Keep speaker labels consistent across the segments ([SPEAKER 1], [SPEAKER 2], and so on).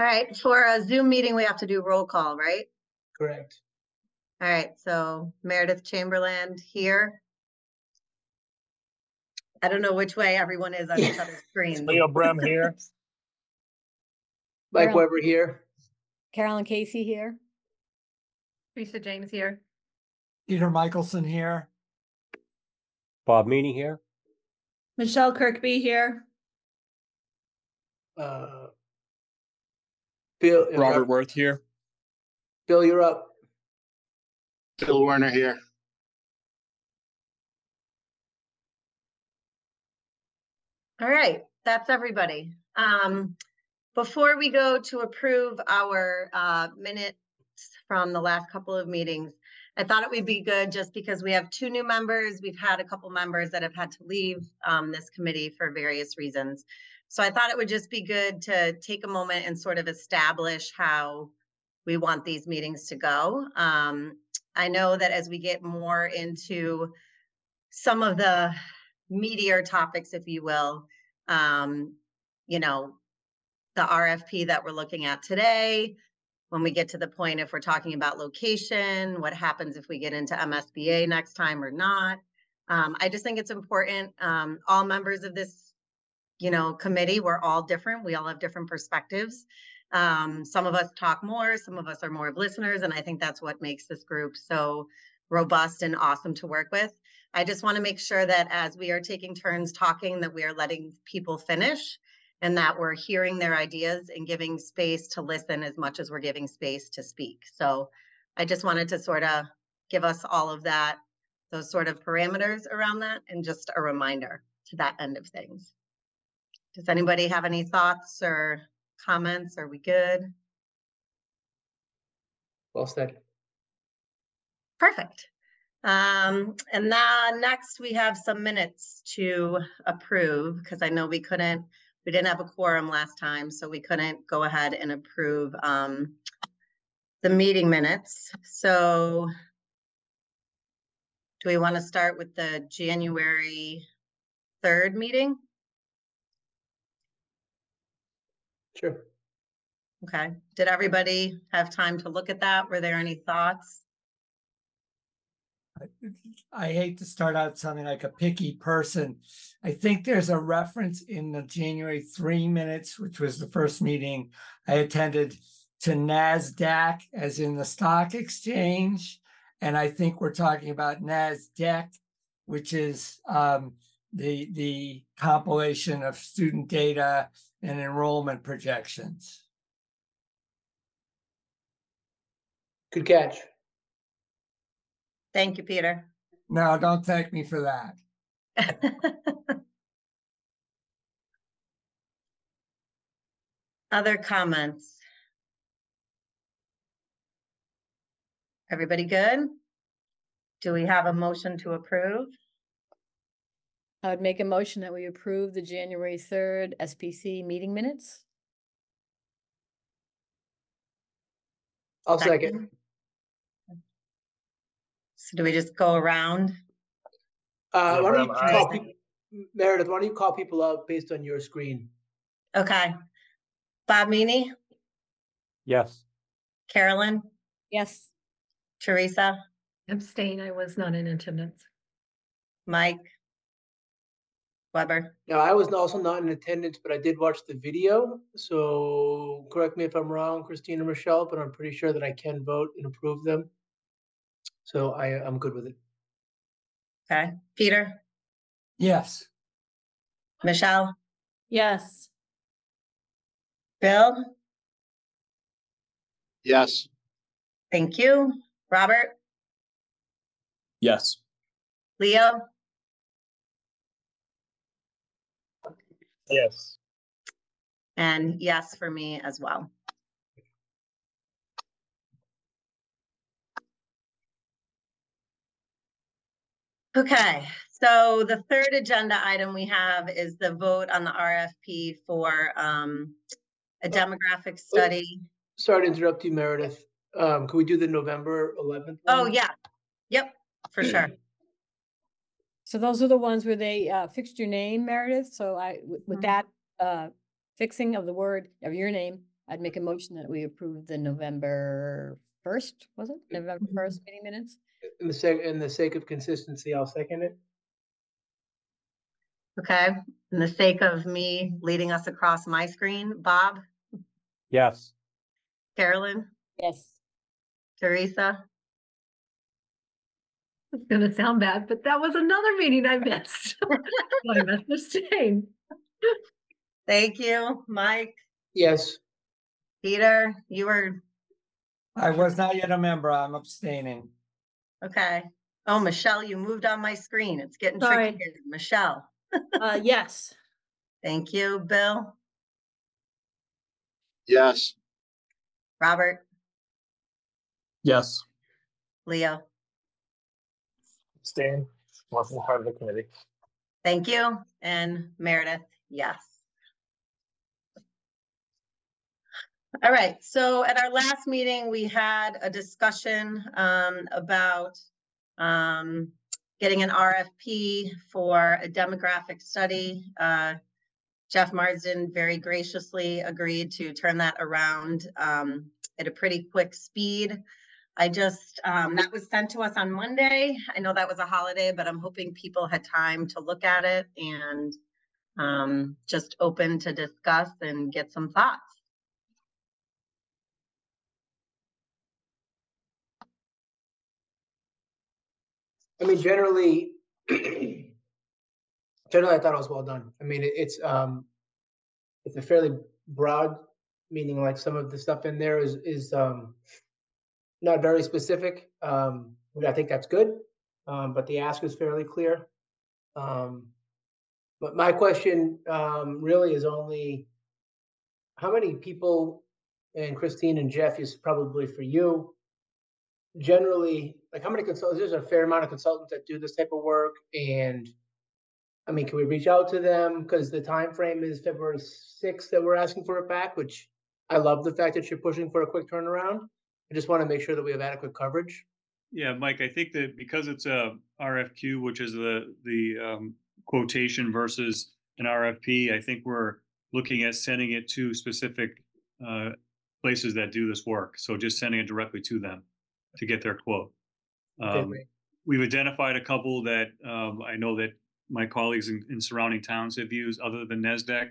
[SPEAKER 1] All right, for a Zoom meeting, we have to do roll call, right?
[SPEAKER 2] Correct.
[SPEAKER 1] All right, so Meredith Chamberlain here. I don't know which way everyone is on each other's screen.
[SPEAKER 3] Leo Brem here.
[SPEAKER 2] Mike
[SPEAKER 4] Carol.
[SPEAKER 2] Weber here.
[SPEAKER 4] Carolyn Casey here.
[SPEAKER 5] Lisa James here.
[SPEAKER 6] Peter Michelson here.
[SPEAKER 3] Bob Meany here.
[SPEAKER 5] Michelle Kirkby here.
[SPEAKER 2] Uh, Bill.
[SPEAKER 7] Robert Worth here.
[SPEAKER 2] Bill, you're up.
[SPEAKER 7] Bill Werner here.
[SPEAKER 1] All right, that's everybody. Um, before we go to approve our uh minutes from the last couple of meetings, I thought it would be good just because we have two new members. We've had a couple members that have had to leave um this committee for various reasons. So I thought it would just be good to take a moment and sort of establish how we want these meetings to go. Um, I know that as we get more into some of the meatier topics, if you will, um, you know, the RFP that we're looking at today, when we get to the point, if we're talking about location, what happens if we get into MSBA next time or not? Um, I just think it's important, um, all members of this, you know, committee, we're all different. We all have different perspectives. Um, some of us talk more, some of us are more of listeners, and I think that's what makes this group so robust and awesome to work with. I just want to make sure that as we are taking turns talking, that we are letting people finish and that we're hearing their ideas and giving space to listen as much as we're giving space to speak. So I just wanted to sort of give us all of that, those sort of parameters around that and just a reminder to that end of things. Does anybody have any thoughts or comments? Are we good?
[SPEAKER 2] Well said.
[SPEAKER 1] Perfect. Um, and now next we have some minutes to approve because I know we couldn't, we didn't have a quorum last time, so we couldn't go ahead and approve um the meeting minutes. So do we want to start with the January third meeting?
[SPEAKER 2] Sure.
[SPEAKER 1] Okay, did everybody have time to look at that? Were there any thoughts?
[SPEAKER 6] I hate to start out sounding like a picky person. I think there's a reference in the January three minutes, which was the first meeting I attended to NASDAQ as in the stock exchange. And I think we're talking about NESDEC, which is um the the compilation of student data and enrollment projections.
[SPEAKER 2] Good catch.
[SPEAKER 1] Thank you, Peter.
[SPEAKER 6] No, don't thank me for that.
[SPEAKER 1] Other comments? Everybody good? Do we have a motion to approve?
[SPEAKER 4] I would make a motion that we approve the January third SBC meeting minutes.
[SPEAKER 2] I'll second.
[SPEAKER 1] So do we just go around?
[SPEAKER 2] Uh, why don't you
[SPEAKER 3] Brem,
[SPEAKER 2] call
[SPEAKER 1] aye.
[SPEAKER 2] people, Meredith, why don't you call people out based on your screen?
[SPEAKER 1] Okay. Bob Meany,
[SPEAKER 3] Yes.
[SPEAKER 1] Carolyn,
[SPEAKER 4] Yes,
[SPEAKER 1] Teresa,
[SPEAKER 5] Abstain, I was not in attendance.
[SPEAKER 1] Mike, Weber.
[SPEAKER 2] Now, I was also not in attendance, but I did watch the video. So correct me if I'm wrong, Christina, Michelle, but I'm pretty sure that I can vote and approve them. So I, I'm good with it.
[SPEAKER 1] Okay, Peter,
[SPEAKER 6] Yes,
[SPEAKER 1] Michelle,
[SPEAKER 4] yes,
[SPEAKER 1] Bill,
[SPEAKER 7] Yes.
[SPEAKER 1] thank you. Robert,
[SPEAKER 7] Yes.
[SPEAKER 1] Leo,
[SPEAKER 3] Yes.
[SPEAKER 1] and yes for me as well. Okay, so the third agenda item we have is the vote on the RFP for um a demographic study.
[SPEAKER 2] Sorry to interrupt you, Meredith. Um, can we do the November eleventh?
[SPEAKER 1] Oh, yeah, yep, for sure.
[SPEAKER 4] So those are the ones where they uh fixed your name, Meredith, so I, with- with
[SPEAKER 5] Mhm.
[SPEAKER 4] that uh fixing of the word of your name, I'd make a motion that we approve the November first, was it? November first meeting minutes?
[SPEAKER 2] In the sake, in the sake of consistency, I'll second it.
[SPEAKER 1] Okay, in the sake of me leading us across my screen, Bob,
[SPEAKER 3] Yes.
[SPEAKER 1] Carolyn,
[SPEAKER 4] Yes.
[SPEAKER 1] Teresa,
[SPEAKER 5] It's gonna sound bad, but that was another meeting I missed. I must abstain.
[SPEAKER 1] thank you, Mike,
[SPEAKER 2] Yes,
[SPEAKER 1] Peter, you were,
[SPEAKER 6] I was not yet a member. I'm abstaining.
[SPEAKER 1] okay. Oh, Michelle, you moved on my screen. It's getting
[SPEAKER 5] Sorry.
[SPEAKER 1] tricky. here. Michelle,
[SPEAKER 5] Uh, yes.
[SPEAKER 1] thank you. Bill,
[SPEAKER 7] Yes.
[SPEAKER 1] Robert,
[SPEAKER 7] Yes.
[SPEAKER 1] Leo,
[SPEAKER 8] Abstain, wasn't part of the committee.
[SPEAKER 1] thank you, and Meredith, yes. All right, so at our last meeting, we had a discussion um about um getting an RFP for a demographic study. Uh Jeff Marsden very graciously agreed to turn that around um at a pretty quick speed. I just, um that was sent to us on Monday. I know that was a holiday, but I'm hoping people had time to look at it and um just open to discuss and get some thoughts.
[SPEAKER 2] I mean, generally, generally, I thought it was well done. I mean, it- it's, um, it's a fairly broad, meaning like some of the stuff in there is, is, um, not very specific. Um, I think that's good. Um, but the ask is fairly clear. Um, but my question, um, really is only how many people, and Christine and Jeff is probably for you, generally, like how many consultants, there's a fair amount of consultants that do this type of work and I mean, can we reach out to them? Because the time frame is February sixth that we're asking for it back, which I love the fact that you're pushing for a quick turnaround. I just want to make sure that we have adequate coverage.
[SPEAKER 9] Yeah, Mike, I think that because it's a RFQ, which is the, the um, quotation versus an RFP, I think we're looking at sending it to specific uh, places that do this work. So just sending it directly to them to get their quote. Um. We've identified a couple that um, I know that my colleagues in, in surrounding towns have used other than NESDEC.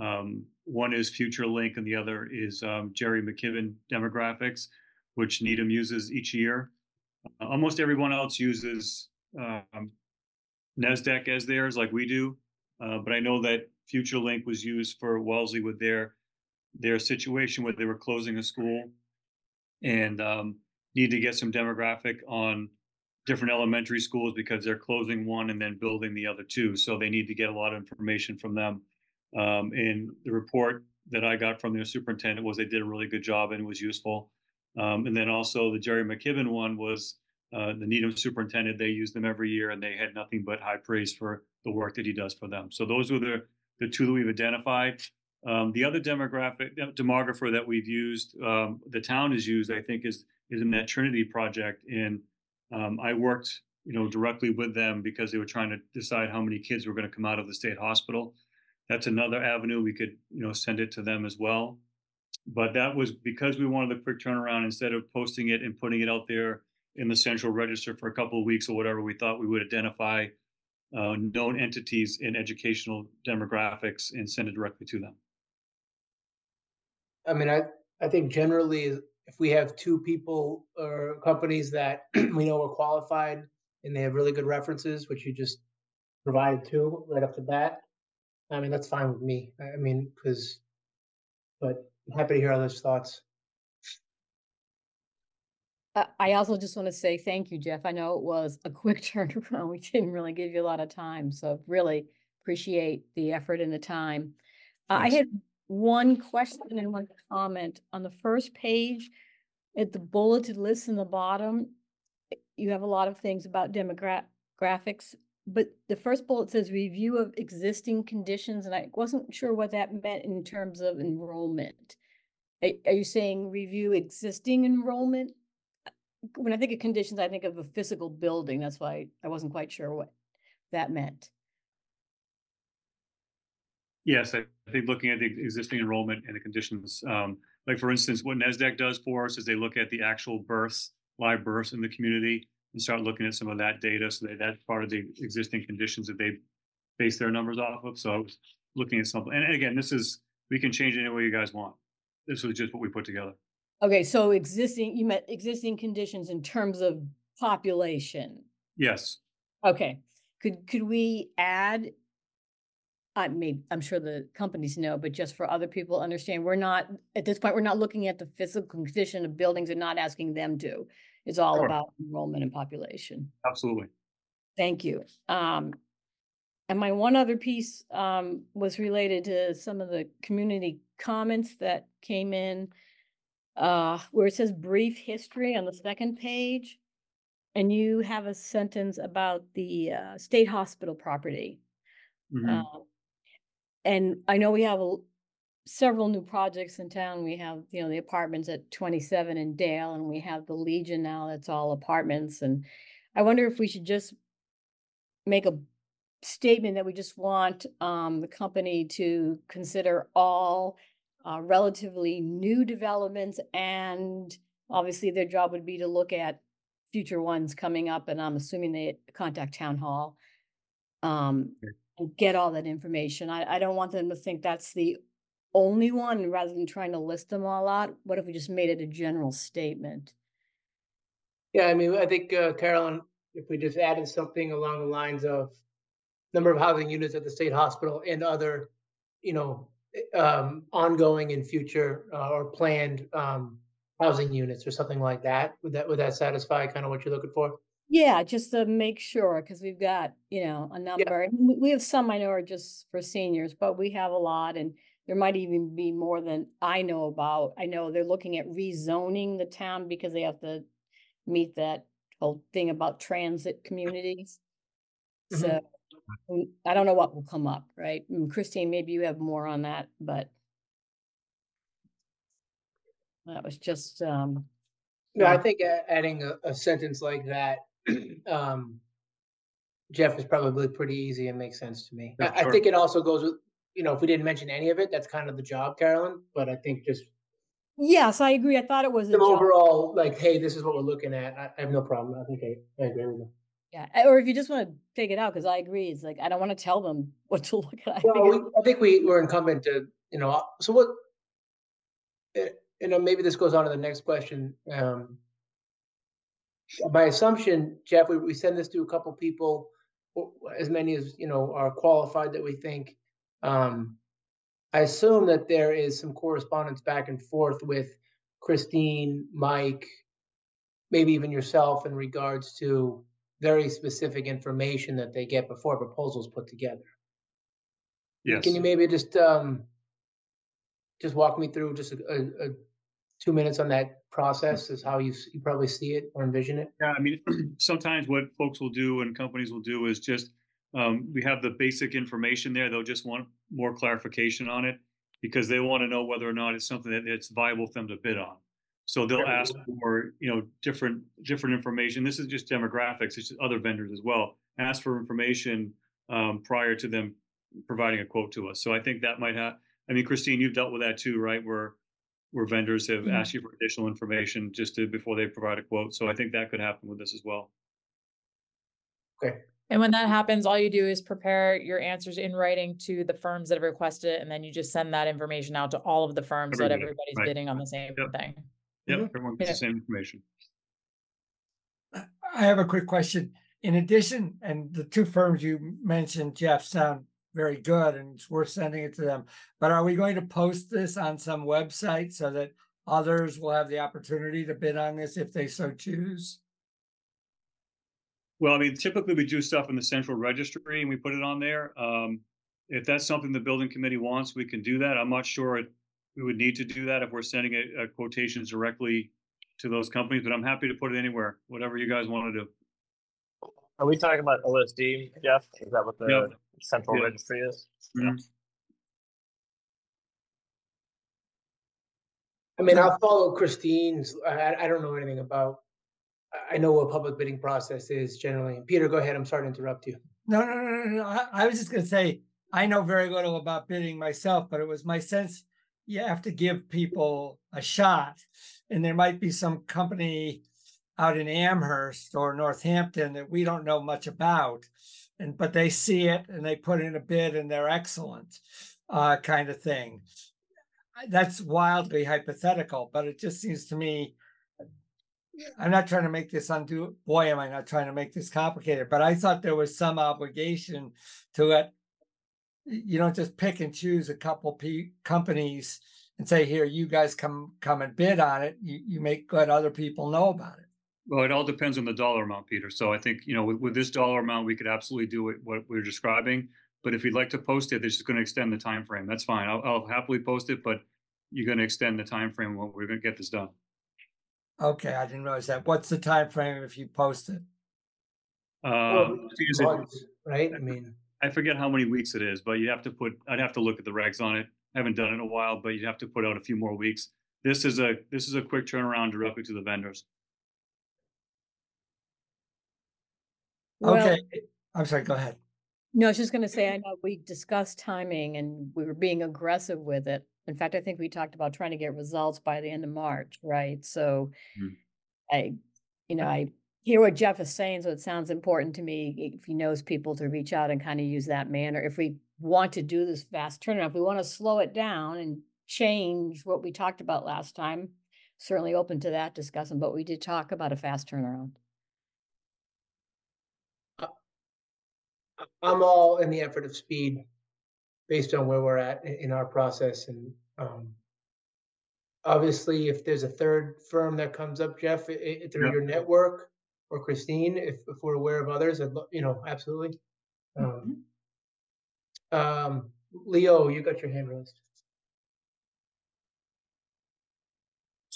[SPEAKER 9] Um, one is Future Link and the other is um, Jerry McKibben Demographics, which Needham uses each year. Uh, Almost everyone else uses um, NESDEC as theirs, like we do. Uh, but I know that Future Link was used for Wellesley with their their situation where they were closing a school and um, need to get some demographic on different elementary schools because they're closing one and then building the other two. So they need to get a lot of information from them. Um, and the report that I got from their superintendent was they did a really good job and it was useful. Um, and then also the Jerry McKibben one was uh, the Needham superintendent. They use them every year and they had nothing but high praise for the work that he does for them. So those were the, the two that we've identified. Um, the other demographic demographer that we've used, um, the town has used, I think, is is in that Trinity project. And um, I worked, you know, directly with them because they were trying to decide how many kids were going to come out of the state hospital. That's another avenue we could, you know, send it to them as well. But that was because we wanted the quick turnaround instead of posting it and putting it out there in the central register for a couple of weeks or whatever. We thought we would identify uh, known entities in educational demographics and send it directly to them.
[SPEAKER 2] I mean, I, I think generally, if we have two people or companies that we know are qualified and they have really good references, which you just provided two right up the bat, I mean, that's fine with me. I mean, because, but I'm happy to hear others' thoughts.
[SPEAKER 4] Uh, I also just want to say thank you, Jeff. I know it was a quick turnaround. We didn't really give you a lot of time, so really appreciate the effort and the time. Uh, I had one question and one comment. On the first page, at the bulleted list in the bottom, you have a lot of things about demographics, but the first bullet says review of existing conditions, and I wasn't sure what that meant in terms of enrollment. Are, you saying review existing enrollment? when I think of conditions, I think of a physical building. That's why I wasn't quite sure what that meant.
[SPEAKER 9] Yes, I think looking at the existing enrollment and the conditions, um, like for instance, what NESDEC does for us is they look at the actual births, live births in the community and start looking at some of that data. So that that's part of the existing conditions that they base their numbers off of. So I was looking at something, and again, this is, we can change it any way you guys want. This was just what we put together.
[SPEAKER 4] Okay, so existing, you meant existing conditions in terms of population.
[SPEAKER 9] Yes,
[SPEAKER 4] Okay, could, could we add? I mean, I'm sure the companies know, but just for other people to understand, we're not, at this point, we're not looking at the physical condition of buildings and not asking them to. It's all
[SPEAKER 9] Sure.
[SPEAKER 4] about enrollment and population.
[SPEAKER 9] absolutely.
[SPEAKER 4] Thank you. Um, and my one other piece, um, was related to some of the community comments that came in. Uh, where it says brief history on the second page. And you have a sentence about the, uh, state hospital property.
[SPEAKER 9] Mhm.
[SPEAKER 4] Um, And I know we have a several new projects in town. We have, you know, the apartments at twenty-seven and Dale, and we have the Legion now that's all apartments, and I wonder if we should just make a statement that we just want, um, the company to consider all uh, relatively new developments, and obviously their job would be to look at future ones coming up, and I'm assuming they contact town hall. Um, get all that information. I, I don't want them to think that's the only one, rather than trying to list them all out, what if we just made it a general statement?
[SPEAKER 2] Yeah, I mean, I think, uh, Carolyn, if we just added something along the lines of number of housing units at the state hospital and other, you know, eh, um, ongoing and future, uh, or planned, um, housing units or something like that, would that, would that satisfy kind of what you're looking for?
[SPEAKER 4] Yeah, just to make sure, because we've got, you know, a number, and we- we have some I know are just for seniors, but we have a lot, and there might even be more than I know about. I know they're looking at rezoning the town because they have to meet that whole thing about transit communities.
[SPEAKER 2] Mhm.
[SPEAKER 4] So, mm, I don't know what will come up, right? Mm, Christine, maybe you have more on that, but that was just, um,
[SPEAKER 2] No, I
[SPEAKER 4] Yeah.
[SPEAKER 2] think a- adding a, a sentence like that, um, Jeff is probably pretty easy and makes sense to me.
[SPEAKER 9] Yeah,
[SPEAKER 2] I, I think it also goes with, you know, if we didn't mention any of it, that's kind of the job, Carolyn, but I think just
[SPEAKER 4] yes, I agree. I thought it was a
[SPEAKER 2] some
[SPEAKER 4] job.
[SPEAKER 2] overall, like, hey, this is what we're looking at. I, I have no problem. I think I, I agree with you.
[SPEAKER 4] Yeah, uh, or if you just want to take it out, because I agree, it's like, I don't want to tell them what to look at. I think
[SPEAKER 2] Well,
[SPEAKER 4] it-
[SPEAKER 2] we, I think we were incumbent to, you know, so what? eh, You know, maybe this goes on to the next question. Um. My assumption, Jeff, we, we send this to a couple people, as many as, you know, are qualified that we think. Um. I assume that there is some correspondence back and forth with Christine, Mike, maybe even yourself in regards to very specific information that they get before a proposal's put together.
[SPEAKER 9] yes.
[SPEAKER 2] Can you maybe just, um, just walk me through just a, a two minutes on that process is how you, you probably see it or envision it?
[SPEAKER 9] Yeah, I mean, sometimes what folks will do and companies will do is just, um, we have the basic information there. They'll just want more clarification on it because they want to know whether or not it's something that it's viable for them to bid on. So they'll ask for, you know, different, different information. This is just demographics, it's just other vendors as well. Ask for information, um, prior to them providing a quote to us. So I think that might have, I mean, Christine, you've dealt with that too, right? Where, where vendors have
[SPEAKER 4] Mhm.
[SPEAKER 9] asked you for additional information just to, before they provide a quote. So I think that could happen with this as well. Okay.
[SPEAKER 10] And when that happens, all you do is prepare your answers in writing to the firms that have requested it, and then you just send that information out to all of the firms that everybody's
[SPEAKER 9] right.
[SPEAKER 10] bidding on the same
[SPEAKER 9] Yep.
[SPEAKER 10] thing.
[SPEAKER 9] Yep, everyone gets
[SPEAKER 10] Yeah.
[SPEAKER 9] the same information.
[SPEAKER 6] I have a quick question. In addition, and the two firms you mentioned, Jeff, sound very good and it's worth sending it to them. But are we going to post this on some website so that others will have the opportunity to bid on this if they so choose?
[SPEAKER 9] Well, I mean, typically we do stuff in the central registry and we put it on there. Um, if that's something the building committee wants, we can do that. I'm not sure it- we would need to do that if we're sending a, a quotations directly to those companies, but I'm happy to put it anywhere, whatever you guys want to do.
[SPEAKER 8] Are we talking about OSD, Jeff? Is that what the
[SPEAKER 9] Yep.
[SPEAKER 8] Central
[SPEAKER 9] Yeah.
[SPEAKER 8] registry is?
[SPEAKER 9] Mhm.
[SPEAKER 2] I mean, I'll follow Christine's, I, I- I don't know anything about, I, I know what public bidding process is generally. Peter, go ahead. I'm sorry to interrupt you.
[SPEAKER 6] No, no, no, no, no. I, I was just gonna say, I know very little about bidding myself, but it was my sense you have to give people a shot. And there might be some company out in Amherst or Northampton that we don't know much about. And, but they see it and they put in a bid and they're excellent, uh, kind of thing. That's wildly hypothetical, but it just seems to me. I'm not trying to make this undo, boy, am I not trying to make this complicated, but I thought there was some obligation to let. You don't just pick and choose a couple pe- companies and say, here, you guys come, come and bid on it. You, you make, let other people know about it.
[SPEAKER 9] Well, it all depends on the dollar amount, Peter. So I think, you know, with, with this dollar amount, we could absolutely do it, what we're describing. But if you'd like to post it, this is going to extend the time frame. That's fine. I'll, I'll happily post it, but you're going to extend the time frame. when we're going to get this done.
[SPEAKER 6] Okay, I didn't realize that. What's the time frame if you post it?
[SPEAKER 9] Uh, I think it's-
[SPEAKER 2] months, Right, I mean,
[SPEAKER 9] I forget how many weeks it is, but you have to put, I'd have to look at the regs on it. I Haven't done it in a while, but you'd have to put out a few more weeks. This is a, this is a quick turnaround directly to the vendors.
[SPEAKER 4] Well,
[SPEAKER 6] Okay, I'm sorry, go ahead.
[SPEAKER 4] No, I was just gonna say, I know we discussed timing and we were being aggressive with it. In fact, I think we talked about trying to get results by the end of March, right? So
[SPEAKER 9] Mhm.
[SPEAKER 4] I, you know, I hear what Jeff is saying, so it sounds important to me if he knows people to reach out and kind of use that manner. If we want to do this fast turnaround, if we want to slow it down and change what we talked about last time, certainly open to that discussion, but we did talk about a fast turnaround.
[SPEAKER 2] I'm all in the effort of speed based on where we're at in our process and, um, obviously, if there's a third firm that comes up, Jeff, i- i- through
[SPEAKER 9] Yeah.
[SPEAKER 2] your network or Christine, if, if we're aware of others, I'd, lo- you know, absolutely. Um, um, Leo, you got your hand raised.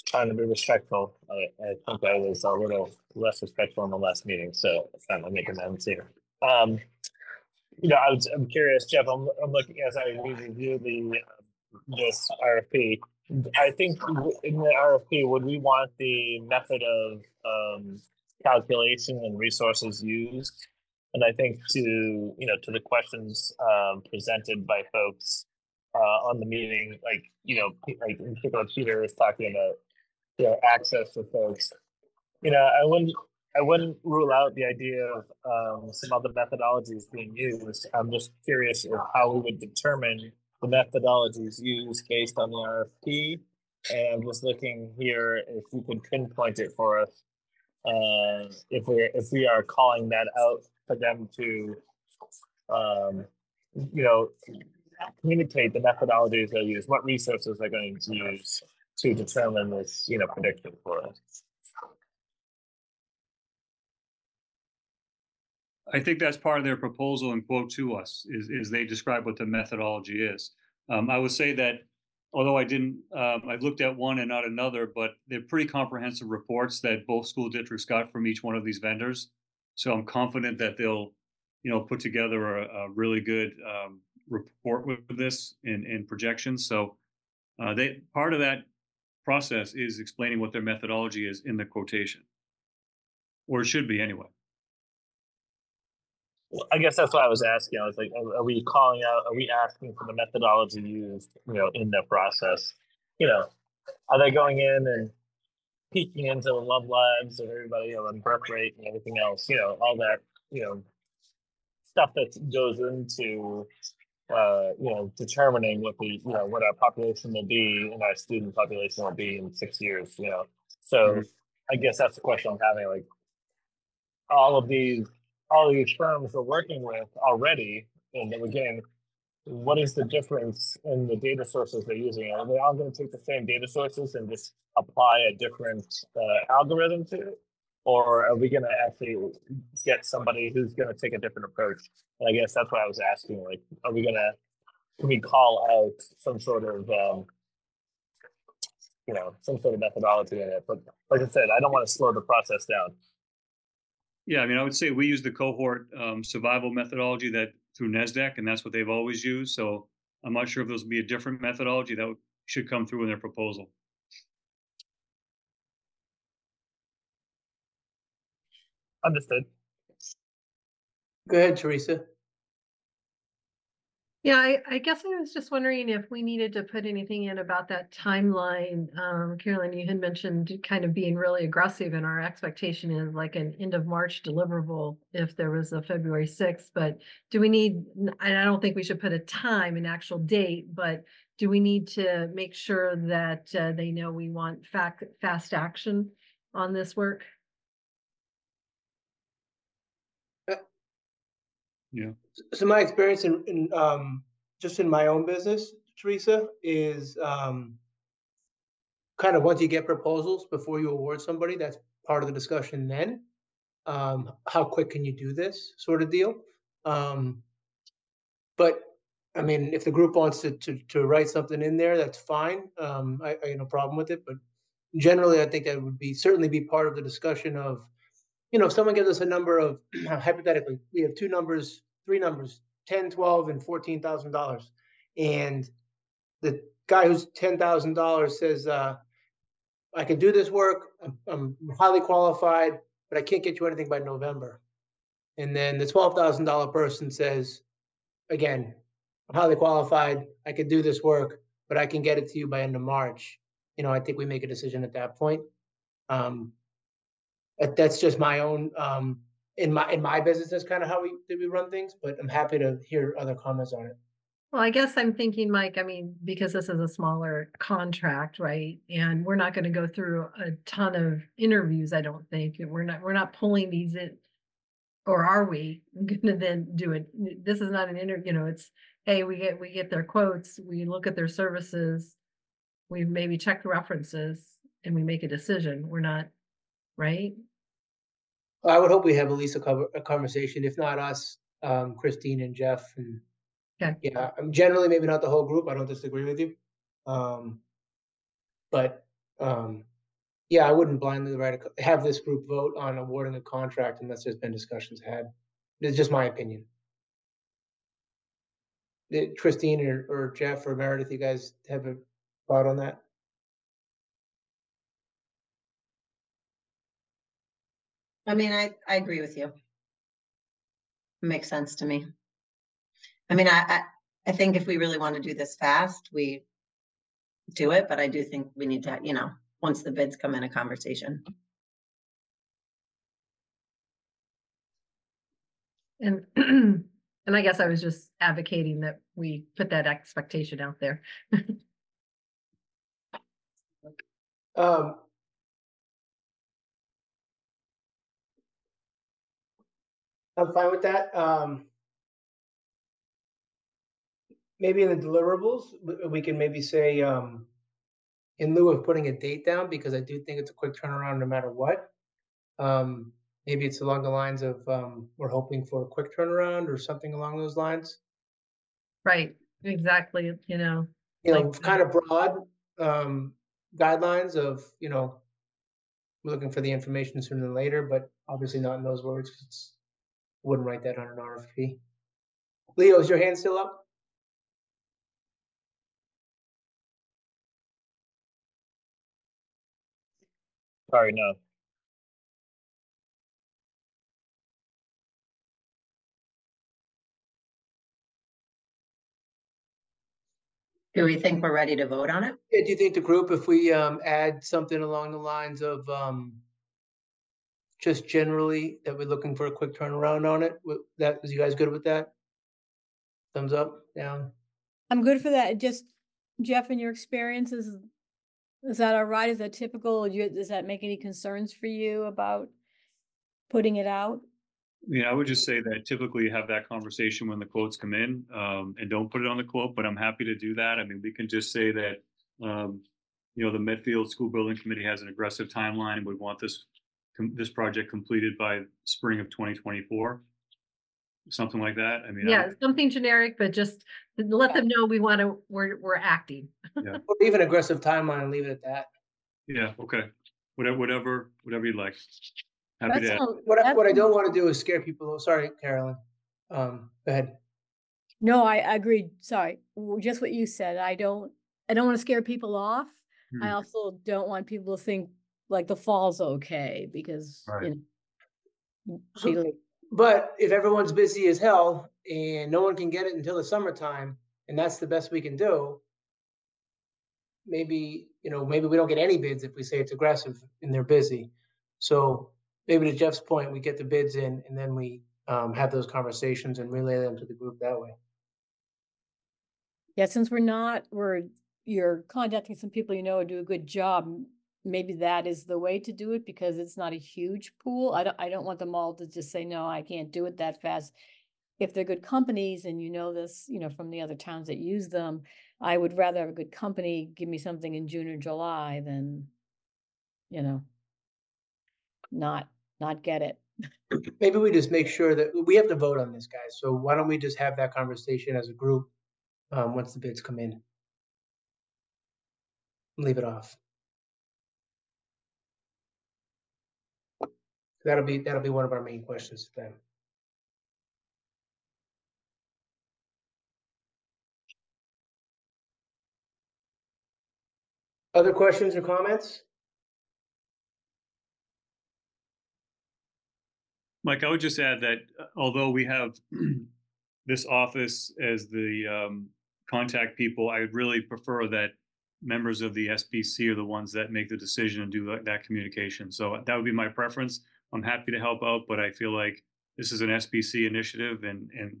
[SPEAKER 8] Trying to be respectful. I, I think I was a little less respectful in the last meeting, so I'm trying to make amends here. Um, you know, I was, I'm curious, Jeff, I'm, I'm looking as I review the, uh, this RFP. I think in the RFP, would we want the method of, um, calculation and resources used? And I think to, you know, to the questions, um, presented by folks, uh, on the meeting, like, you know, like in particular, Peter was talking about, you know, access for folks. You know, I wouldn't, I wouldn't rule out the idea of um, some other methodologies being used. I'm just curious of how we would determine the methodologies used based on the RFP. And I'm just looking here if you could pinpoint it for us. Uh, if we're if we are calling that out for them to, um, you know, communicate the methodologies they use, what resources they're going to use to determine this, you know, prediction for us.
[SPEAKER 9] I think that's part of their proposal and quote to us is, is they describe what the methodology is. Um, I would say that although I didn't, um, I looked at one and not another, but they're pretty comprehensive reports that both school districts got from each one of these vendors. So I'm confident that they'll, you know, put together a, a really good, um, report with this in projections. So, uh, they, part of that process is explaining what their methodology is in the quotation. Or it should be anyway.
[SPEAKER 8] Well, I guess that's why I was asking. I was like, are, are we calling out? Are we asking for the methodology used, you know, in the process? You know, are they going in and peeking into the love lives of everybody, you know, and birth rate and everything else? You know, all that, you know, stuff that goes into, uh, you know, determining what the, you know, what our population will be and our student population will be in six years. You know, so
[SPEAKER 9] Mhm.
[SPEAKER 8] I guess that's the question I'm having. Like, all of these all these firms we're working with already and the beginning, what is the difference in the data sources they're using? Are they all going to take the same data sources and just apply a different uh, algorithm to it? Or are we going to actually get somebody who's going to take a different approach? And I guess that's what I was asking. Like, are we going to, can we call out some sort of, um, you know, some sort of methodology in it? But like I said, I don't want to slow the process down.
[SPEAKER 9] Yeah, I mean, I would say we use the cohort um, survival methodology that through NESDEC, and that's what they've always used. So I'm not sure if those would be a different methodology that should come through in their proposal.
[SPEAKER 8] Understood.
[SPEAKER 2] Go ahead, Teresa.
[SPEAKER 5] Yeah, I, I guess I was just wondering if we needed to put anything in about that timeline. Um, Carolyn, you had mentioned kind of being really aggressive and our expectation is like an end of March deliverable if there was a February sixth, but do we need, and I don't think we should put a time, an actual date, but do we need to make sure that uh, they know we want fact, fast action on this work?
[SPEAKER 2] So my experience in, in, um, just in my own business, Teresa, is, um, kind of once you get proposals before you award somebody, that's part of the discussion then. Um, how quick can you do this sort of deal? Um, but, I mean, if the group wants to, to, to write something in there, that's fine. Um, I, I have no problem with it, but generally, I think that would be, certainly be part of the discussion of, you know, if someone gives us a number of, hypothetically, we have two numbers, three numbers, 10, 12, and fourteen thousand dollars. And the guy who's ten thousand dollars says, uh, I can do this work, I'm, I'm highly qualified, but I can't get you anything by November. And then the twelve thousand dollar person says, again, I'm highly qualified, I can do this work, but I can get it to you by end of March. You know, I think we make a decision at that point. Um, that's just my own, um, in my, in my business, that's kind of how we, we run things, but I'm happy to hear other comments on it.
[SPEAKER 5] Well, I guess I'm thinking, Mike, I mean, because this is a smaller contract, right? And we're not gonna go through a ton of interviews, I don't think. We're not, we're not pulling these in. Or are we gonna then do it? This is not an inter, you know, it's, hey, we get, we get their quotes, we look at their services. We maybe check the references and we make a decision. We're not, right?
[SPEAKER 2] I would hope we have at least a cover, a conversation, if not us, um, Christine and Jeff and.
[SPEAKER 5] Okay.
[SPEAKER 2] Yeah, um, generally, maybe not the whole group, I don't disagree with you. Um, but, um, yeah, I wouldn't blindly write a, have this group vote on awarding a contract unless there's been discussions had. It's just my opinion. Did Christine or, or Jeff or Meredith, you guys have a thought on that?
[SPEAKER 1] I mean, I, I agree with you. Makes sense to me. I mean, I, I, I think if we really want to do this fast, we do it, but I do think we need to, you know, once the bids come in, a conversation.
[SPEAKER 5] And, and I guess I was just advocating that we put that expectation out there.
[SPEAKER 2] Um. I'm fine with that, um. Maybe in the deliverables, we, can maybe say, um. In lieu of putting a date down, because I do think it's a quick turnaround no matter what. Um, maybe it's along the lines of, um, we're hoping for a quick turnaround or something along those lines.
[SPEAKER 5] Right, exactly, you know.
[SPEAKER 2] You know,
[SPEAKER 5] Like-
[SPEAKER 2] kind of broad, um, guidelines of, you know. We're looking for the information sooner than later, but obviously not in those words. it's, wouldn't write that on an RFP. Leo, is your hand still up?
[SPEAKER 8] Sorry, no.
[SPEAKER 1] Do we think we're ready to vote on it?
[SPEAKER 2] Yeah, do you think the group, if we, um, add something along the lines of, um. Just generally, that we're looking for a quick turnaround on it, with that, is you guys good with that? Thumbs up, down?
[SPEAKER 4] I'm good for that. Just Jeff, in your experiences, is that all right? Is that typical? Do you, does that make any concerns for you about putting it out?
[SPEAKER 9] Yeah, I would just say that typically you have that conversation when the quotes come in, um, and don't put it on the quote, but I'm happy to do that. I mean, we can just say that, um, you know, the Medfield School Building Committee has an aggressive timeline and would want this, com- this project completed by spring of twenty twenty-four. Something like that. I mean. I-
[SPEAKER 5] Yeah, something generic, but just let them know we want to, we're, we're acting.
[SPEAKER 2] Or even aggressive timeline and leave it at that.
[SPEAKER 9] Yeah, okay. Whatever, whatever, whatever you'd like. Happy
[SPEAKER 4] That
[SPEAKER 9] to,
[SPEAKER 4] sounds-
[SPEAKER 2] What I, what I don't wanna do is scare people, sorry, Carolyn, um, go ahead.
[SPEAKER 4] No, I I agree. Sorry, just what you said. I don't, I don't want to scare people off. I
[SPEAKER 9] Hmm.
[SPEAKER 4] also don't want people to think like the fall's okay because,
[SPEAKER 9] Right.
[SPEAKER 4] you know.
[SPEAKER 2] But if everyone's busy as hell and no one can get it until the summertime, and that's the best we can do, maybe, you know, maybe we don't get any bids if we say it's aggressive and they're busy. So maybe to Jeff's point, we get the bids in and then we um, have those conversations and relay them to the group that way.
[SPEAKER 4] Yeah, since we're not, we're, you're contacting some people you know who do a good job, maybe that is the way to do it because it's not a huge pool. I don't, I don't want them all to just say, no, I can't do it that fast. If they're good companies and you know this, you know, from the other towns that use them, I would rather have a good company give me something in June or July than, you know, not, not get it.
[SPEAKER 2] Maybe we just make sure that, we have to vote on this, guys. So why don't we just have that conversation as a group um, once the bids come in? Leave it off. That'll be, that'll be one of our main questions to them. Other questions or comments?
[SPEAKER 9] Mike, I would just add that uh, although we have this office as the um, contact people, I would really prefer that members of the SBC are the ones that make the decision and do that, that communication. So that would be my preference. I'm happy to help out, but I feel like this is an SBC initiative and, and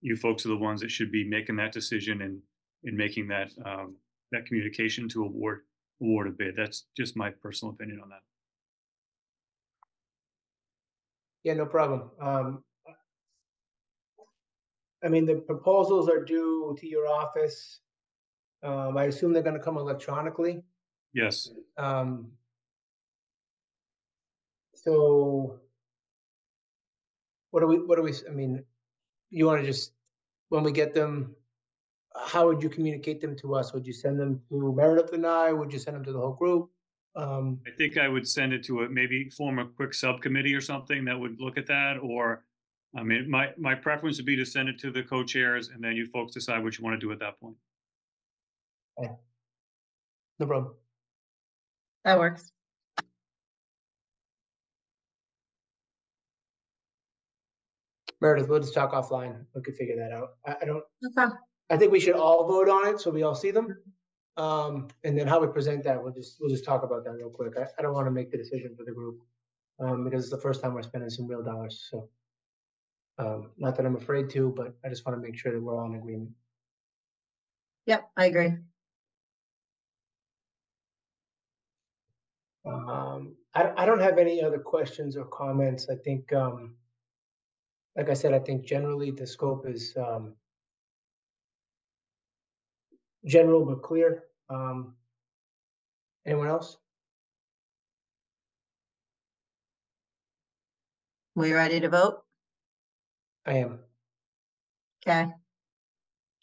[SPEAKER 9] you folks are the ones that should be making that decision and, and making that, um, that communication to award, award a bid. That's just my personal opinion on that.
[SPEAKER 2] Yeah, no problem. Um, I mean, the proposals are due to your office. Um, I assume they're gonna come electronically.
[SPEAKER 9] Yes.
[SPEAKER 2] Um, so what do we, what do we, i mean, you wanna just, when we get them, how would you communicate them to us? Would you send them to Meredith and I? Would you send them to the whole group? Um,
[SPEAKER 9] I think I would send it to a, maybe form a quick subcommittee or something that would look at that, or, I mean, my, my preference would be to send it to the co-chairs and then you folks decide what you want to do at that point. okay.
[SPEAKER 2] no problem.
[SPEAKER 1] That works.
[SPEAKER 2] Meredith, we'll just talk offline. We could figure that out. I, I don't,
[SPEAKER 1] Okay.
[SPEAKER 2] I think we should all vote on it, so we all see them. Um, and then how we present that, we'll just, we'll just talk about that real quick. I, I don't want to make the decision for the group. Um, because it's the first time we're spending some real dollars, so. Um, not that I'm afraid to, but I just want to make sure that we're all in agreement.
[SPEAKER 1] Yep, I agree.
[SPEAKER 2] Um, I, don't- I don't have any other questions or comments. I think, um, like I said, I think generally the scope is, um, general but clear. Um, anyone else?
[SPEAKER 1] We ready to vote?
[SPEAKER 2] I am.
[SPEAKER 1] Okay.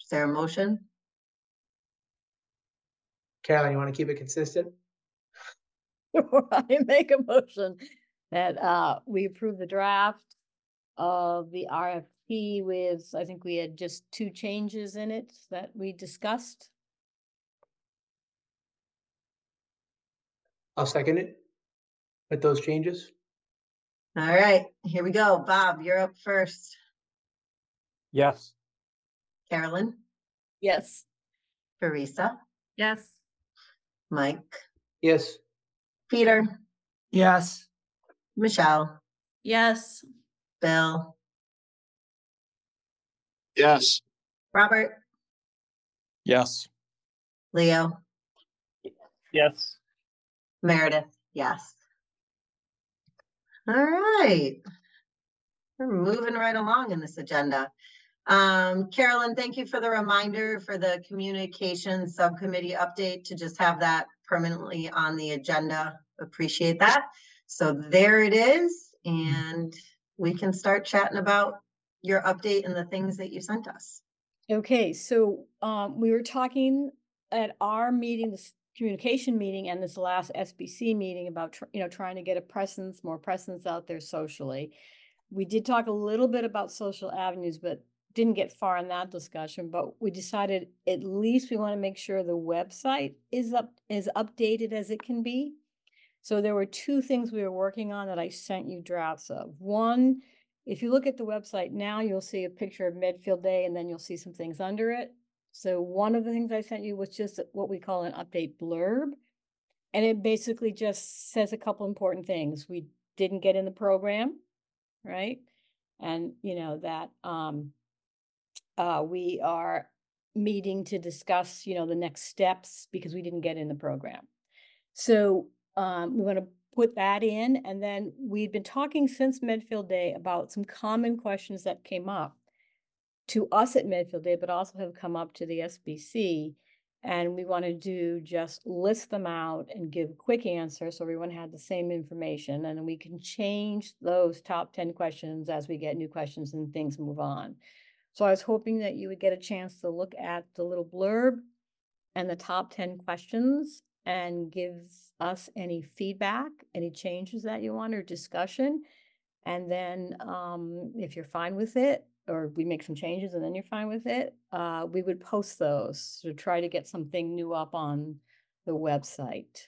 [SPEAKER 1] Is there a motion?
[SPEAKER 2] Carolyn, you want to keep it consistent?
[SPEAKER 4] I make a motion that uh we approve the draft of the RFP with, I think we had just two changes in it that we discussed.
[SPEAKER 2] I'll second it with those changes.
[SPEAKER 1] All right, here we go. Bob, you're up first.
[SPEAKER 3] Yes.
[SPEAKER 1] Carolyn,
[SPEAKER 4] Yes.
[SPEAKER 1] Teresa,
[SPEAKER 5] Yes.
[SPEAKER 1] Mike,
[SPEAKER 2] Yes,
[SPEAKER 1] Peter,
[SPEAKER 6] Yes,
[SPEAKER 1] Michelle,
[SPEAKER 10] Yes.
[SPEAKER 1] Bill,
[SPEAKER 7] Yes.
[SPEAKER 1] Robert,
[SPEAKER 7] Yes.
[SPEAKER 1] Leo,
[SPEAKER 8] Yes.
[SPEAKER 1] Meredith, yes. All right. We're moving right along in this agenda. Um, Carolyn, thank you for the reminder for the communication subcommittee update to just have that permanently on the agenda. Appreciate that. So there it is, and we can start chatting about your update and the things that you sent us.
[SPEAKER 4] Okay, so um we were talking at our meeting, this communication meeting and this last SBC meeting about, tr- you know, trying to get a presence, more presence out there socially. We did talk a little bit about social avenues, but didn't get far in that discussion, but we decided at least we want to make sure the website is up, is updated as it can be. So there were two things we were working on that I sent you drafts of. One if you look at the website now, you'll see a picture of Medfield Day and then you'll see some things under it. So one of the things I sent you was just what we call an update blurb. And it basically just says a couple important things. We didn't get in the program, right? And, you know, that, um, uh, we are meeting to discuss, you know, the next steps because we didn't get in the program. So, um, we want to put that in and then we've been talking since Medfield Day about some common questions that came up to us at Medfield Day, but also have come up to the SBC. And we want to do just list them out and give quick answers so everyone had the same information. And we can change those top 10 questions as we get new questions and things move on. So I was hoping that you would get a chance to look at the little blurb and the top 10 questions and give us any feedback, any changes that you want or discussion. And then um, if you're fine with it, or we make some changes and then you're fine with it, uh, we would post those to try to get something new up on the website.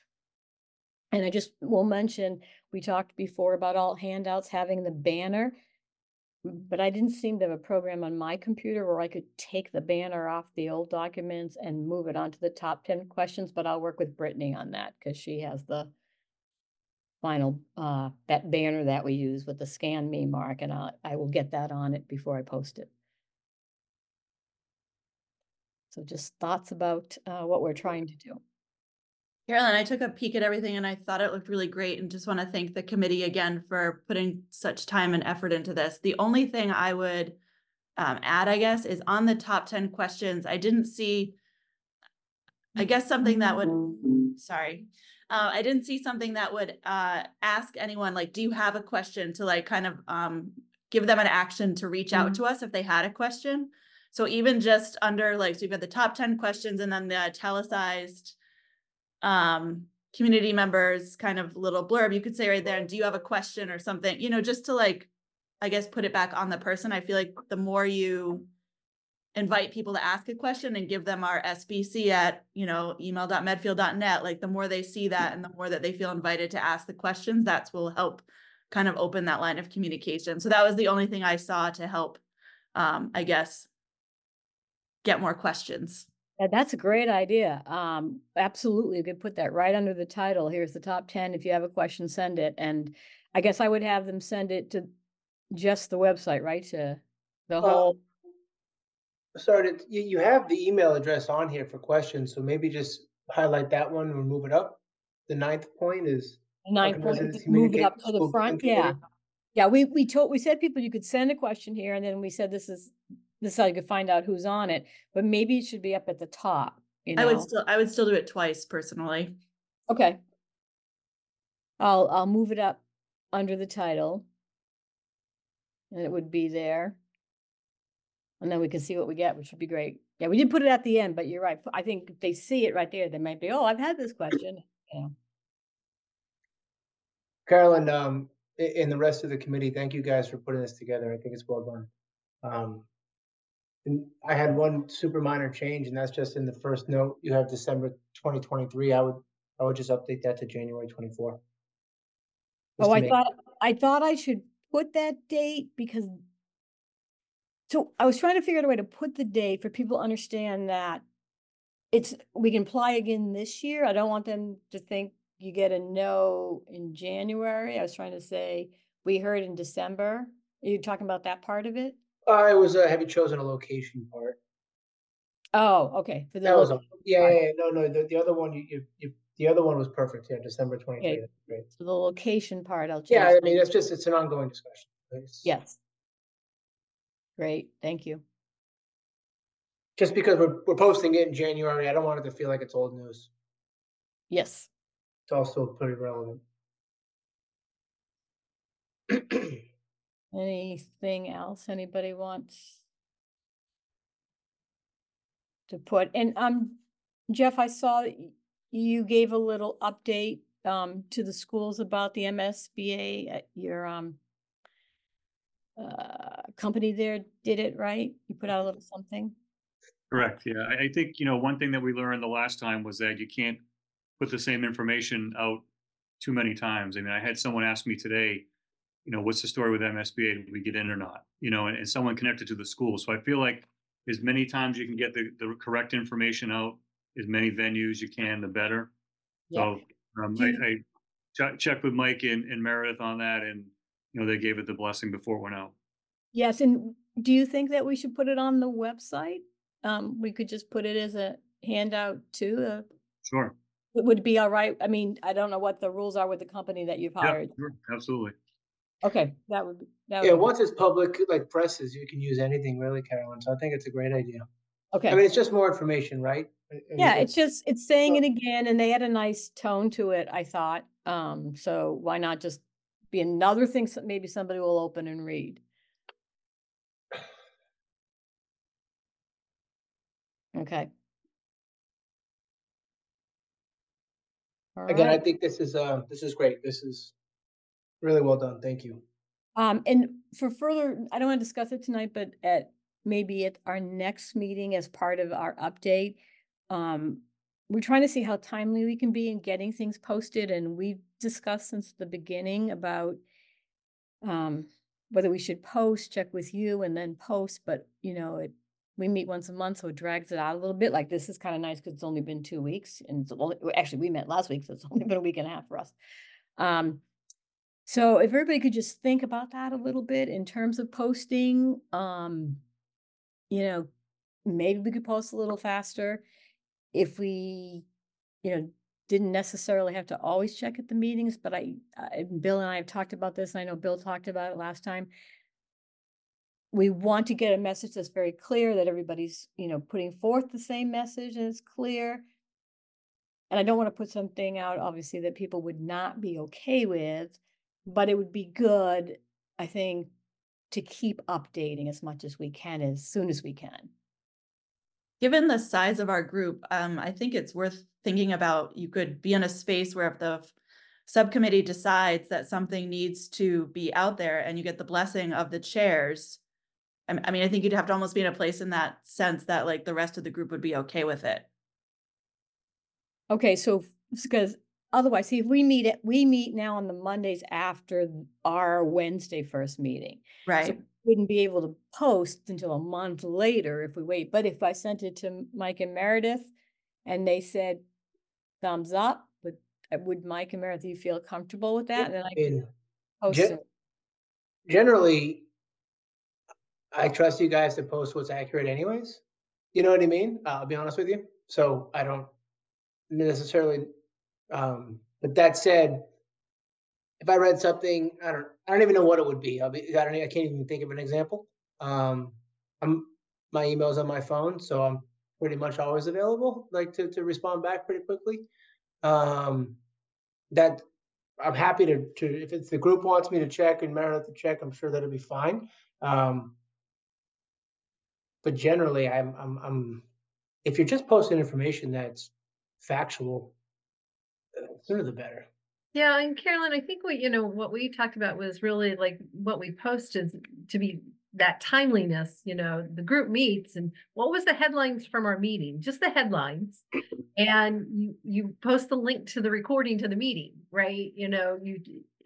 [SPEAKER 4] And I just will mention, we talked before about all handouts having the banner. But I didn't seem to have a program on my computer where I could take the banner off the old documents and move it onto the top ten questions, but I'll work with Brittany on that because she has the final, uh, that banner that we use with the scan me mark and I, I will get that on it before I post it. So just thoughts about, uh, what we're trying to do.
[SPEAKER 11] Carolyn, I took a peek at everything and I thought it looked really great and just want to thank the committee again for putting such time and effort into this. The only thing I would um, add, I guess, is on the top ten questions, I didn't see, I guess something that would, sorry, uh, I didn't see something that would uh, ask anyone, like, do you have a question to like kind of um, give them an action to reach out to us if they had a question. So even just under like, so you've got the top ten questions and then the italicized um, community members kind of little blurb, you could say right there, and do you have a question or something, you know, just to like, I guess, put it back on the person. I feel like the more you invite people to ask a question and give them our SBC at, you know, email.medfield.net, like the more they see that and the more that they feel invited to ask the questions, that's will help kind of open that line of communication. So that was the only thing I saw to help, um, I guess, get more questions.
[SPEAKER 4] Yeah, that's a great idea. Um, absolutely, you could put that right under the title. Here's the top ten. If you have a question, send it. And I guess I would have them send it to just the website, right? To the whole,
[SPEAKER 2] Sorry, to- you, you have the email address on here for questions, so maybe just highlight that one and move it up. The ninth point is.
[SPEAKER 4] ninth point, move it up to the front, yeah. Yeah, we, we told, we said people, you could send a question here and then we said this is, this is how you could find out who's on it, but maybe it should be up at the top, you
[SPEAKER 11] I would still, I would still do it twice personally.
[SPEAKER 4] Okay. I'll, I'll move it up under the title. And it would be there. And then we can see what we get, which would be great. Yeah, we did put it at the end, but you're right. I think if they see it right there, they might be, oh, I've had this question, you know.
[SPEAKER 2] Carolyn, um, and the rest of the committee, thank you guys for putting this together. I think it's well done. Um, and I had one super minor change, and that's just in the first note, you have December twenty twenty-three. I would, I would just update that to January twenty-four.
[SPEAKER 4] Oh, I thought, I thought I should put that date because. So I was trying to figure out a way to put the date for people to understand that. It's, we can apply again this year. I don't want them to think you get a no in January. I was trying to say, we heard in December. Are you talking about that part of it?
[SPEAKER 2] I was, uh, have you chosen a location part?
[SPEAKER 4] Oh, okay. for the
[SPEAKER 2] That was, all. yeah, yeah, yeah, no, no, the, the other one, you, you, you, the other one was perfect, yeah, December twenty-three, that's great.
[SPEAKER 4] So the location part, I'll change.
[SPEAKER 2] Yeah, I mean, it's just, it's an ongoing discussion. It's-
[SPEAKER 4] Yes. Great, thank you.
[SPEAKER 2] Just because we're, we're posting it in January, I don't want it to feel like it's old news.
[SPEAKER 4] Yes.
[SPEAKER 2] It's also pretty relevant.
[SPEAKER 4] Anything else anybody wants? To put, and um, Jeff, I saw you gave a little update um to the schools about the MSBA at your um. Uh, company there did it, right? You put out a little something?
[SPEAKER 9] Correct, yeah. I think, you know, one thing that we learned the last time was that you can't put the same information out too many times. I mean, I had someone ask me today, you know, what's the story with MSBA? Did we get in or not? You know, and, and someone connected to the school. So I feel like as many times you can get the, the correct information out, as many venues you can, the better.
[SPEAKER 4] Yeah.
[SPEAKER 9] So, um, I, I checked, checked with Mike and, and Meredith on that and, you know, they gave it the blessing before it went out.
[SPEAKER 4] Yes, and do you think that we should put it on the website? Um, we could just put it as a handout too, uh,
[SPEAKER 9] Sure.
[SPEAKER 4] would would be all right? I mean, I don't know what the rules are with the company that you've hired.
[SPEAKER 9] Yeah, sure, absolutely.
[SPEAKER 4] Okay, that would, be that
[SPEAKER 2] Yeah,
[SPEAKER 4] would, be-
[SPEAKER 2] once it's public, like presses, you can use anything really, Carolyn, so I think it's a great idea. Okay. I mean, it's just more information, right? I- I mean,
[SPEAKER 4] Yeah, it's just, it's saying it again and they had a nice tone to it, I thought. Um, so why not just be another thing, so maybe somebody will open and read? Okay. All
[SPEAKER 2] Again, I think this is, uh, this is great. This is really well done. Thank you.
[SPEAKER 4] Um, and for further, I don't want to discuss it tonight, but at, maybe at our next meeting as part of our update, um, we're trying to see how timely we can be in getting things posted, and we've discussed since the beginning about um, whether we should post, check with you, and then post, but, you know, it, we meet once a month, so it drags it out a little bit, like this is kind of nice, because it's only been two weeks, and it's only, actually, we met last week, so it's only been a week and a half for us. Um, so if everybody could just think about that a little bit in terms of posting, um, you know, maybe we could post a little faster. If we, you know, didn't necessarily have to always check at the meetings, but I, I, Bill and I have talked about this, and I know Bill talked about it last time. We want to get a message that's very clear, that everybody's, you know, putting forth the same message and it's clear. And I don't want to put something out, obviously, that people would not be okay with, but it would be good, I think, to keep updating as much as we can, as soon as we can.
[SPEAKER 11] Given the size of our group, um, I think it's worth thinking about, you could be in a space where if the subcommittee decides that something needs to be out there and you get the blessing of the chairs. I mean, I think you'd have to almost be in a place in that sense that like the rest of the group would be okay with it.
[SPEAKER 4] Okay, so, because otherwise, see, if we meet it, we meet now on the Mondays after our Wednesday first meeting. So
[SPEAKER 11] Right,
[SPEAKER 4] Wouldn't be able to post until a month later if we wait, but if I sent it to Mike and Meredith and they said thumbs up, would, uh, would Mike and Meredith, you feel comfortable with that? And then I can post
[SPEAKER 2] gen-
[SPEAKER 4] it.
[SPEAKER 2] generally, I trust you guys to post what's accurate anyways. You know what I mean? I'll be honest with you. So I don't necessarily, um, but that said, if I read something, I don't, I don't even know what it would be. I'll be, I don't, I can't even think of an example. Um, I'm, my email's on my phone, so I'm pretty much always available, like to, to respond back pretty quickly. Um, that, I'm happy to, to, if it's the group wants me to check and Meredith to check, I'm sure that'll be fine. Um, but generally, I'm, I'm, I'm, if you're just posting information that's factual, sooner the better.
[SPEAKER 5] Yeah, and Carolyn, I think what, you know, what we talked about was really like what we posted to be that timeliness, you know, the group meets and what was the headlines from our meeting? Just the headlines. And you, you post the link to the recording to the meeting, right? You know, you,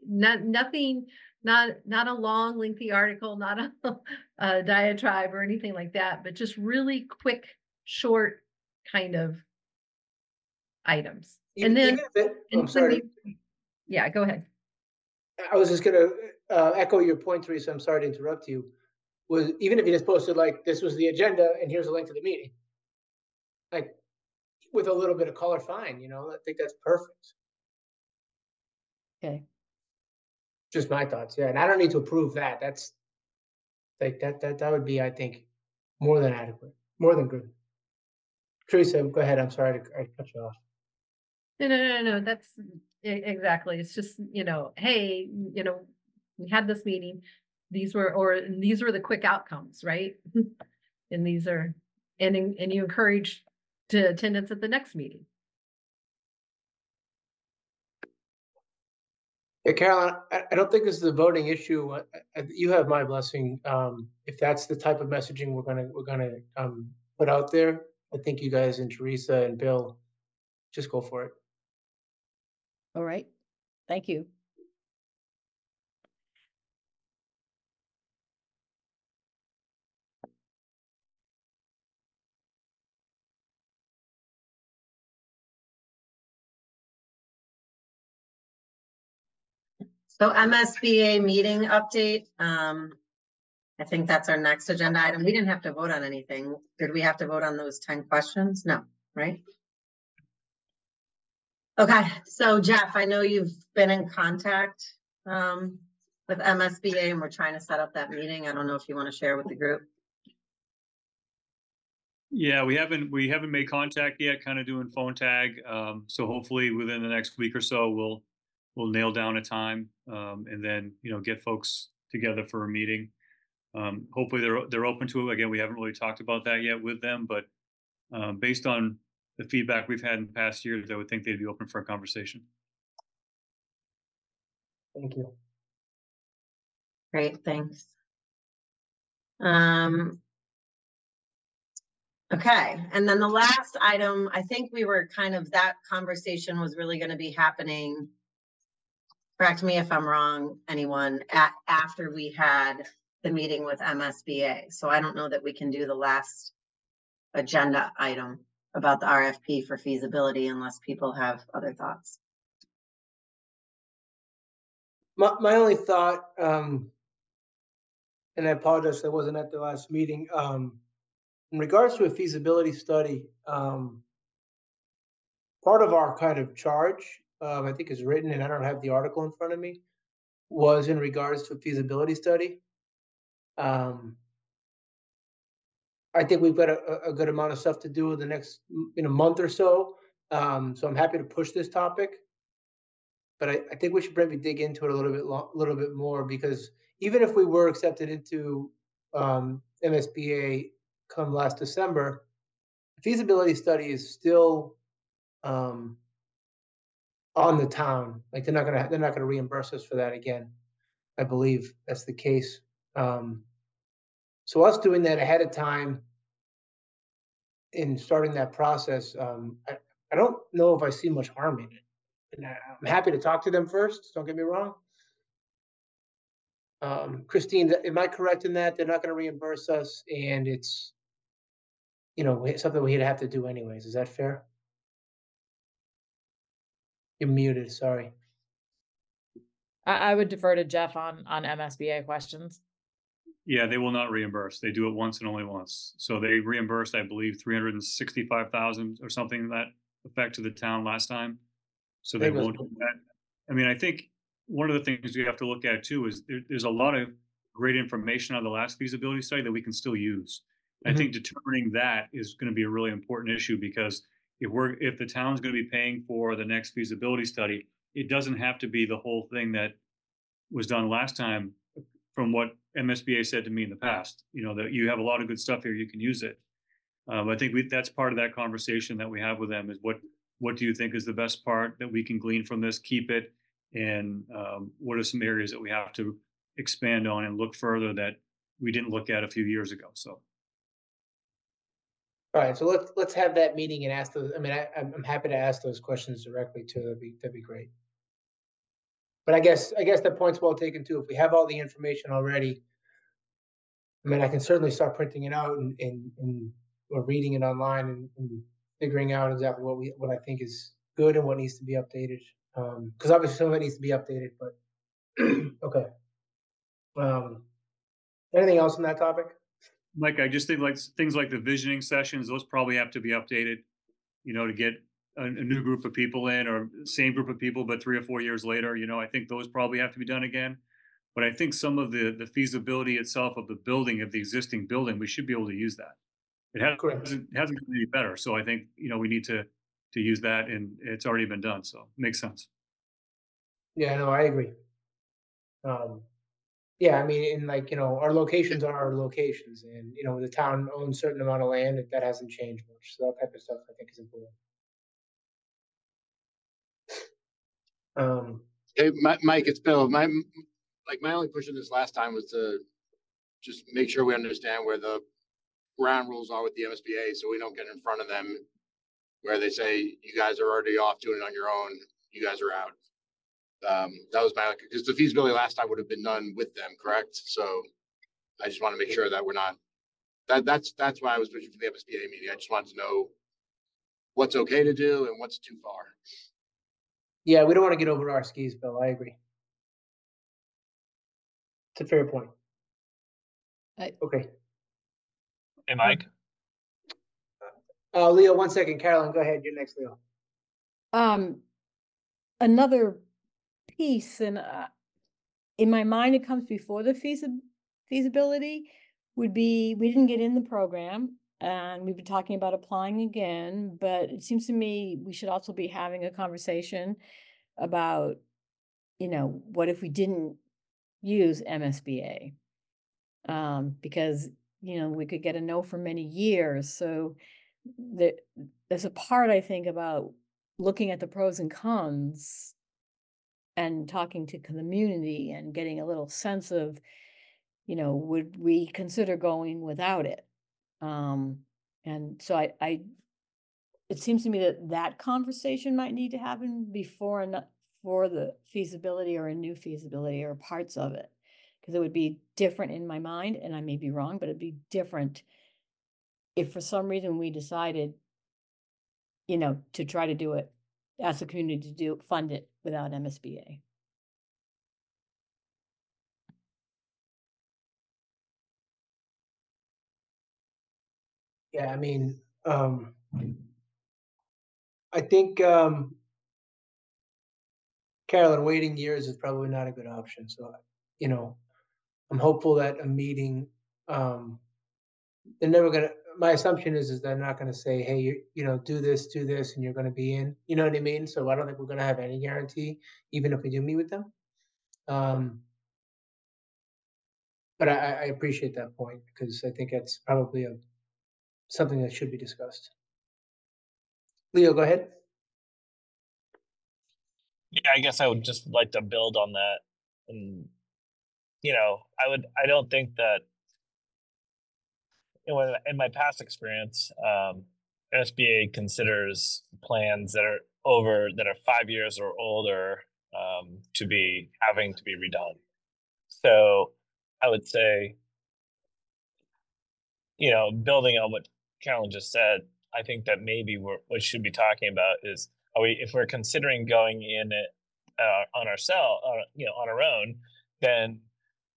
[SPEAKER 5] not, nothing, not, not a long lengthy article, not a, a diatribe or anything like that, but just really quick, short kind of items.
[SPEAKER 2] Even-
[SPEAKER 5] And then,
[SPEAKER 2] it-
[SPEAKER 5] and
[SPEAKER 2] sorry.
[SPEAKER 5] you- yeah, go ahead.
[SPEAKER 2] I was just gonna uh, echo your point, Teresa. I'm sorry to interrupt you. Was even if you just posted like this was the agenda and here's a link to the meeting, like with a little bit of color, fine. You know, I think that's perfect.
[SPEAKER 4] Okay,
[SPEAKER 2] Just my thoughts. Yeah, and I don't need to approve that. That's like that. That that would be, I think, more than adequate, more than good. Teresa, go ahead. I'm sorry to I cut you off.
[SPEAKER 5] No, no, no, no, that's e- exactly. It's just, you know, hey, you know, we had this meeting. These were, or and these were the quick outcomes, right? And these are, and en- and you encourage to attendance at the next meeting.
[SPEAKER 2] Yeah, Carolyn, I, I don't think this is a voting issue. Uh, uh, You have my blessing. Um, if that's the type of messaging we're gonna, we're gonna, um, put out there, I think you guys and Teresa and Bill, just go for it.
[SPEAKER 4] All right, thank you.
[SPEAKER 1] So MSBA meeting update, um, I think that's our next agenda item. We didn't have to vote on anything. Did we have to vote on those ten questions? No, right? Okay, so Jeff, I know you've been in contact, um, with MSBA and we're trying to set up that meeting. I don't know if you want to share with the group.
[SPEAKER 9] Yeah, we haven't, we haven't made contact yet, kind of doing phone tag. Um, so hopefully within the next week or so, we'll, we'll nail down a time, um, and then, you know, get folks together for a meeting. Um, hopefully they're, they're open to it. Again, we haven't really talked about that yet with them, but, um, based on the feedback we've had in past years, I would think they'd be open for a conversation.
[SPEAKER 2] Thank you.
[SPEAKER 1] Great, thanks. Um. Okay, and then the last item, I think we were kind of, that conversation was really gonna be happening. Correct me if I'm wrong, anyone, at, after we had the meeting with MSBA. So I don't know that we can do the last agenda item about the RFP for feasibility unless people have other thoughts.
[SPEAKER 2] My, my only thought, um, and I apologize, I wasn't at the last meeting, um, in regards to a feasibility study, um, part of our kind of charge, um, I think is written, and I don't have the article in front of me, was in regards to a feasibility study. Um, I think we've got a, a- good amount of stuff to do in the next, in a month or so. Um, so I'm happy to push this topic. But I, I think we should probably dig into it a little bit, a little bit more, because even if we were accepted into, um, MSBA come last December, the feasibility study is still, um, on the town, like they're not gonna, they're not gonna reimburse us for that again. I believe that's the case. Um, so us doing that ahead of time in starting that process, um, I, I don't know if I see much harm in it. And I- I'm happy to talk to them first, don't get me wrong. Um, Christine, am I correct in that? They're not gonna reimburse us and it's, you know, something we'd have to do anyways. Is that fair? You're muted, sorry.
[SPEAKER 10] I, I would defer to Jeff on, on MSBA questions.
[SPEAKER 9] Yeah, they will not reimburse. They do it once and only once. So they reimbursed, I believe, three hundred and sixty-five thousand or something that effect to the town last time. So they won't do that. I mean, I think one of the things we have to look at too is there, there's a lot of great information on the last feasibility study that we can still use. I
[SPEAKER 2] Mhm.
[SPEAKER 9] think determining that is gonna be a really important issue because if we're, if the town's gonna be paying for the next feasibility study, it doesn't have to be the whole thing that was done last time from what MSBA said to me in the past, you know, that you have a lot of good stuff here, you can use it. Um, I think we, that's part of that conversation that we have with them is what, what do you think is the best part that we can glean from this, keep it? And, um, what are some areas that we have to expand on and look further that we didn't look at a few years ago, so.
[SPEAKER 2] All right, so let's, let's have that meeting and ask those, I mean, I, I'm, happy to ask those questions directly too, that'd be, that'd be great. But I guess, I guess the point's well taken too, if we have all the information already. I mean, I can certainly start printing it out and, and, and, or reading it online and, and figuring out exactly what we, what I think is good and what needs to be updated. Um, cause obviously some of it needs to be updated, but, okay. Um, anything else on that topic?
[SPEAKER 9] Mike, I just think like things like the visioning sessions, those probably have to be updated, you know, to get a, a new group of people in or same group of people, but three or four years later, you know, I think those probably have to be done again. But I think some of the, the feasibility itself of the building, of the existing building, we should be able to use that. It hasn't, hasn't gotten any better, so I think, you know, we need to, to use that and it's already been done, so makes sense.
[SPEAKER 2] Yeah, no, I agree. Um, yeah, I mean, in like, you know, our locations are our locations and, you know, the town owns a certain amount of land and that hasn't changed much. So that type of stuff I think is important. Um,
[SPEAKER 12] Hey, Mi- Mike, it's Bill. My, like, my only push in this last time was to just make sure we understand where the ground rules are with the MSBA, so we don't get in front of them where they say, you guys are already off doing it on your own, you guys are out. Um, that was my, because the feasibility last time would have been done with them, correct? So I just want to make sure that we're not, that, that's, that's why I was pushing for the MSBA meeting. I just wanted to know what's okay to do and what's too far.
[SPEAKER 2] Yeah, we don't want to get over our skis, Bill. I agree. It's a fair point.
[SPEAKER 4] I-
[SPEAKER 2] Okay,
[SPEAKER 8] Hey, Mike?
[SPEAKER 2] uh, Leo, one second. Carolyn, go ahead. You're next, Leo.
[SPEAKER 4] Um, another piece and, uh, in my mind, it comes before the feasi- feasibility would be, we didn't get in the program and we've been talking about applying again, but it seems to me we should also be having a conversation about, you know, what if we didn't use MSBA? Um, because, you know, we could get a no for many years, so there, there's a part, I think, about looking at the pros and cons and talking to community and getting a little sense of, you know, would we consider going without it? Um, and so I, I, it seems to me that that conversation might need to happen before and for the feasibility or a new feasibility or parts of it. Cause it would be different in my mind, and I may be wrong, but it'd be different if for some reason we decided, you know, to try to do it as a community to do, fund it without MSBA.
[SPEAKER 2] Yeah, I mean, um, I think, um, Carolyn, waiting years is probably not a good option, so, you know, I'm hopeful that a meeting, um, they're never gonna, my assumption is, is they're not gonna say, hey, you, you know, do this, do this, and you're gonna be in, you know what I mean? So I don't think we're gonna have any guarantee, even if we do meet with them. Um, but I, I, appreciate that point, because I think that's probably a, something that should be discussed. Leo, go ahead.
[SPEAKER 8] Yeah, I guess I would just like to build on that. And, you know, I would, I don't think that, in my past experience, um, SBA considers plans that are over, that are five years or older, um, to be having to be redone. So I would say, you know, building on what Carolyn just said, I think that maybe what we should be talking about is, are we, if we're considering going in it uh, on ourselves, uh, you know, on our own, then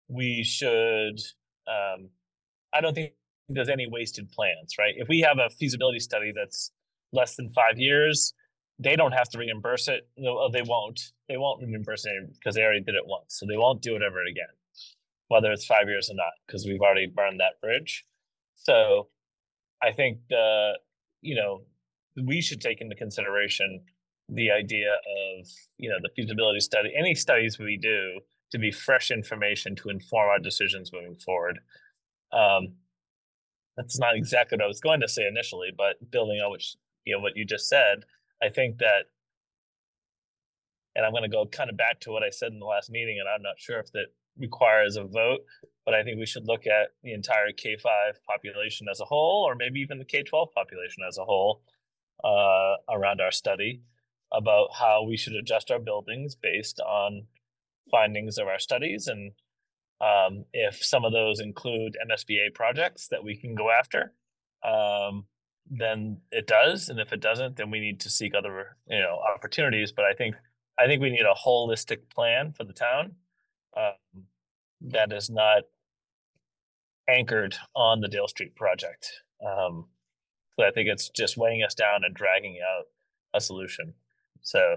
[SPEAKER 8] we should. Um, I don't think there's any wasted plans, right? If we have a feasibility study that's less than five years, they don't have to reimburse it. No, they won't. They won't reimburse it because they already did it once, so they won't do it ever again, whether it's five years or not, because we've already burned that bridge. So, I think the you know we should take into consideration the idea of you know the feasibility study any studies we do to be fresh information to inform our decisions moving forward. Um that's not exactly what i was going to say initially but building on which you know what you just said i think that and i'm going to go kind of back to what i said in the last meeting and i'm not sure if that requires a vote but i think we should look at the entire k5 population as a whole or maybe even the k12 population as a whole uh, around our study about how we should adjust our buildings based on findings of our studies and um, if some of those include MSBA projects that we can go after, um, then it does, and if it doesn't, then we need to seek other you know opportunities. But I think I think we need a holistic plan for the town um, that is not anchored on the Dale Street project. Um, so I think it's just weighing us down and dragging out a solution. So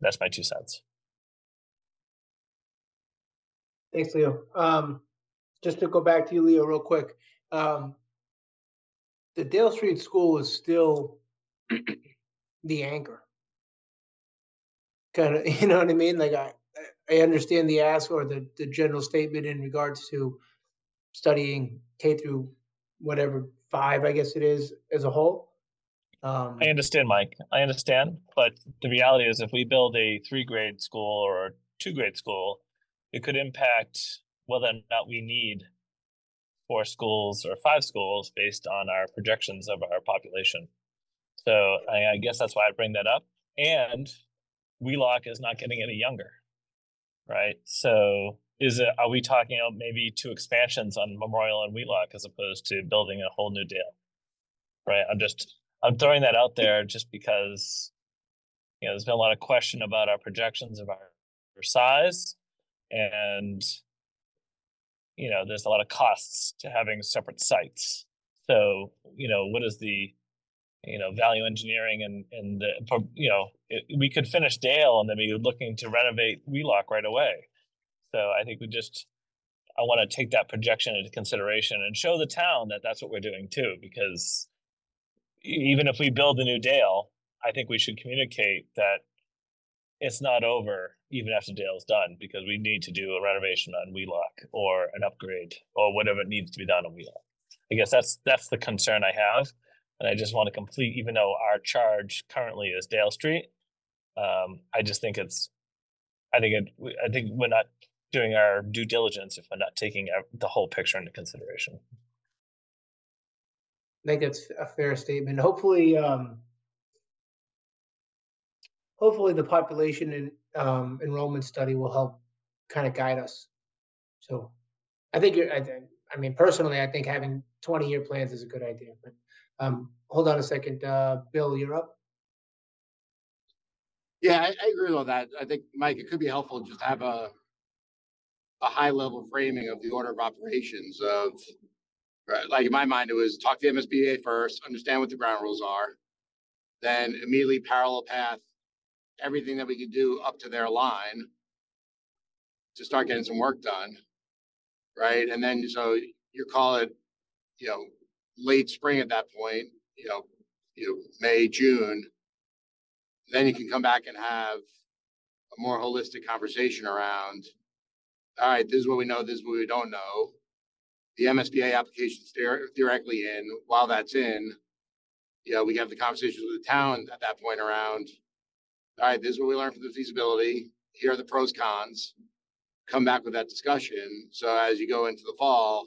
[SPEAKER 8] that's my two cents.
[SPEAKER 2] Thanks, Leo. Um, just to go back to you, Leo, real quick. Um, the Dale Street School is still the anchor. Kind of, you know what I mean? Like I, I understand the ask or the, the general statement in regards to studying K through whatever five, I guess it is, as a whole. Um,
[SPEAKER 8] I understand, Mike. I understand, but the reality is, if we build a three grade school or a two grade school, it could impact whether or not we need four schools or five schools based on our projections of our population. So I, I guess that's why I bring that up. And Wheelock is not getting any younger, right? So is it are we talking about maybe two expansions on Memorial and Wheelock as opposed to building a whole new deal? Right. I'm just I'm throwing that out there just because you know there's been a lot of question about our projections of our, our size and you know, there's a lot of costs to having separate sites. So, you know, what is the, you know, value engineering and, and uh, the, you know, it, we could finish Dale and then be looking to renovate Wheelock right away. So I think we just, I want to take that projection into consideration and show the town that that's what we're doing too, because even if we build a new Dale, I think we should communicate that it's not over even after Dale's done, because we need to do a renovation on Wheelock or an upgrade or whatever needs to be done on Wheelock. I guess that's, that's the concern I have. And I just want to complete, even though our charge currently is Dale Street. Um, I just think it's, I think it, I think we're not doing our due diligence if we're not taking the whole picture into consideration.
[SPEAKER 2] I think that's a fair statement. Hopefully, um, hopefully the population and, um, enrollment study will help kind of guide us. So I think I I mean, personally, I think having twenty-year plans is a good idea, but, um, hold on a second, uh, Bill, you're up.
[SPEAKER 12] Yeah, I, I agree with that. I think, Mike, it could be helpful just to have a a high level framing of the order of operations of, right, like in my mind, it was talk to the MSBA first, understand what the ground rules are. Then immediately parallel path, everything that we could do up to their line to start getting some work done. Right? And then, so you call it, you know, late spring at that point, you know, you know, May, June. Then you can come back and have a more holistic conversation around, all right, this is what we know, this is what we don't know. The MSBA application's theoretically in, while that's in, you know, we have the conversations with the town at that point around, all right, this is what we learned from the feasibility, here are the pros, cons. Come back with that discussion, so as you go into the fall,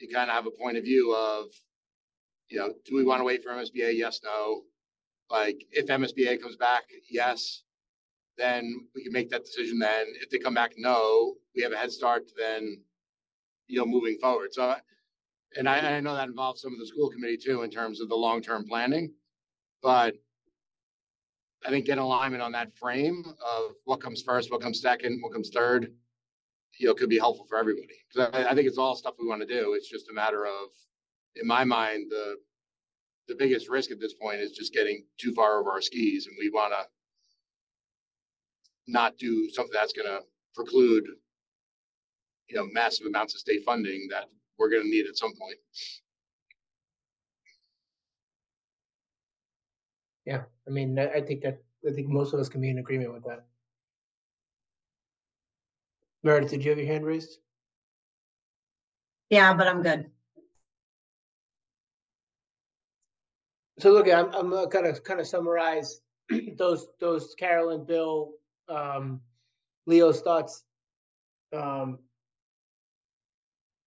[SPEAKER 12] you kind of have a point of view of, you know, do we want to wait for MSBA? Yes, no. Like, if MSBA comes back, yes, then we can make that decision then. If they come back, no, we have a head start then, you know, moving forward. So, and I, I know that involves some of the school committee too, in terms of the long-term planning. But I think getting alignment on that frame of what comes first, what comes second, what comes third, you know, could be helpful for everybody. Cause I, I think it's all stuff we want to do. It's just a matter of, in my mind, the, the biggest risk at this point is just getting too far over our skis and we want to not do something that's gonna preclude, you know, massive amounts of state funding that we're gonna need at some point.
[SPEAKER 2] Yeah, I mean, I think that, I think most of us can be in agreement with that. Meredith, did you have your hand raised?
[SPEAKER 1] Yeah, but I'm good.
[SPEAKER 2] So look, I'm, I'm gonna kind of summarize those, those Carolyn, Bill, um, Leo's thoughts. Um,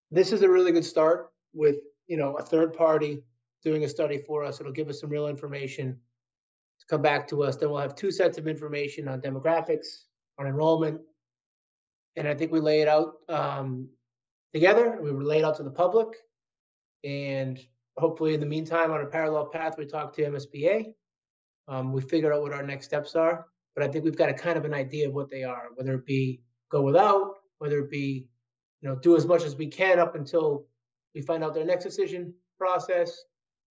[SPEAKER 2] this is a really good start with, you know, a third party doing a study for us. It'll give us some real information to come back to us. Then we'll have two sets of information on demographics, on enrollment. And I think we lay it out, um, together. We lay it out to the public. And hopefully in the meantime, on a parallel path, we talk to MSBA. Um, we figure out what our next steps are, but I think we've got a kind of an idea of what they are, whether it be go without, whether it be, you know, do as much as we can up until we find out their next decision process.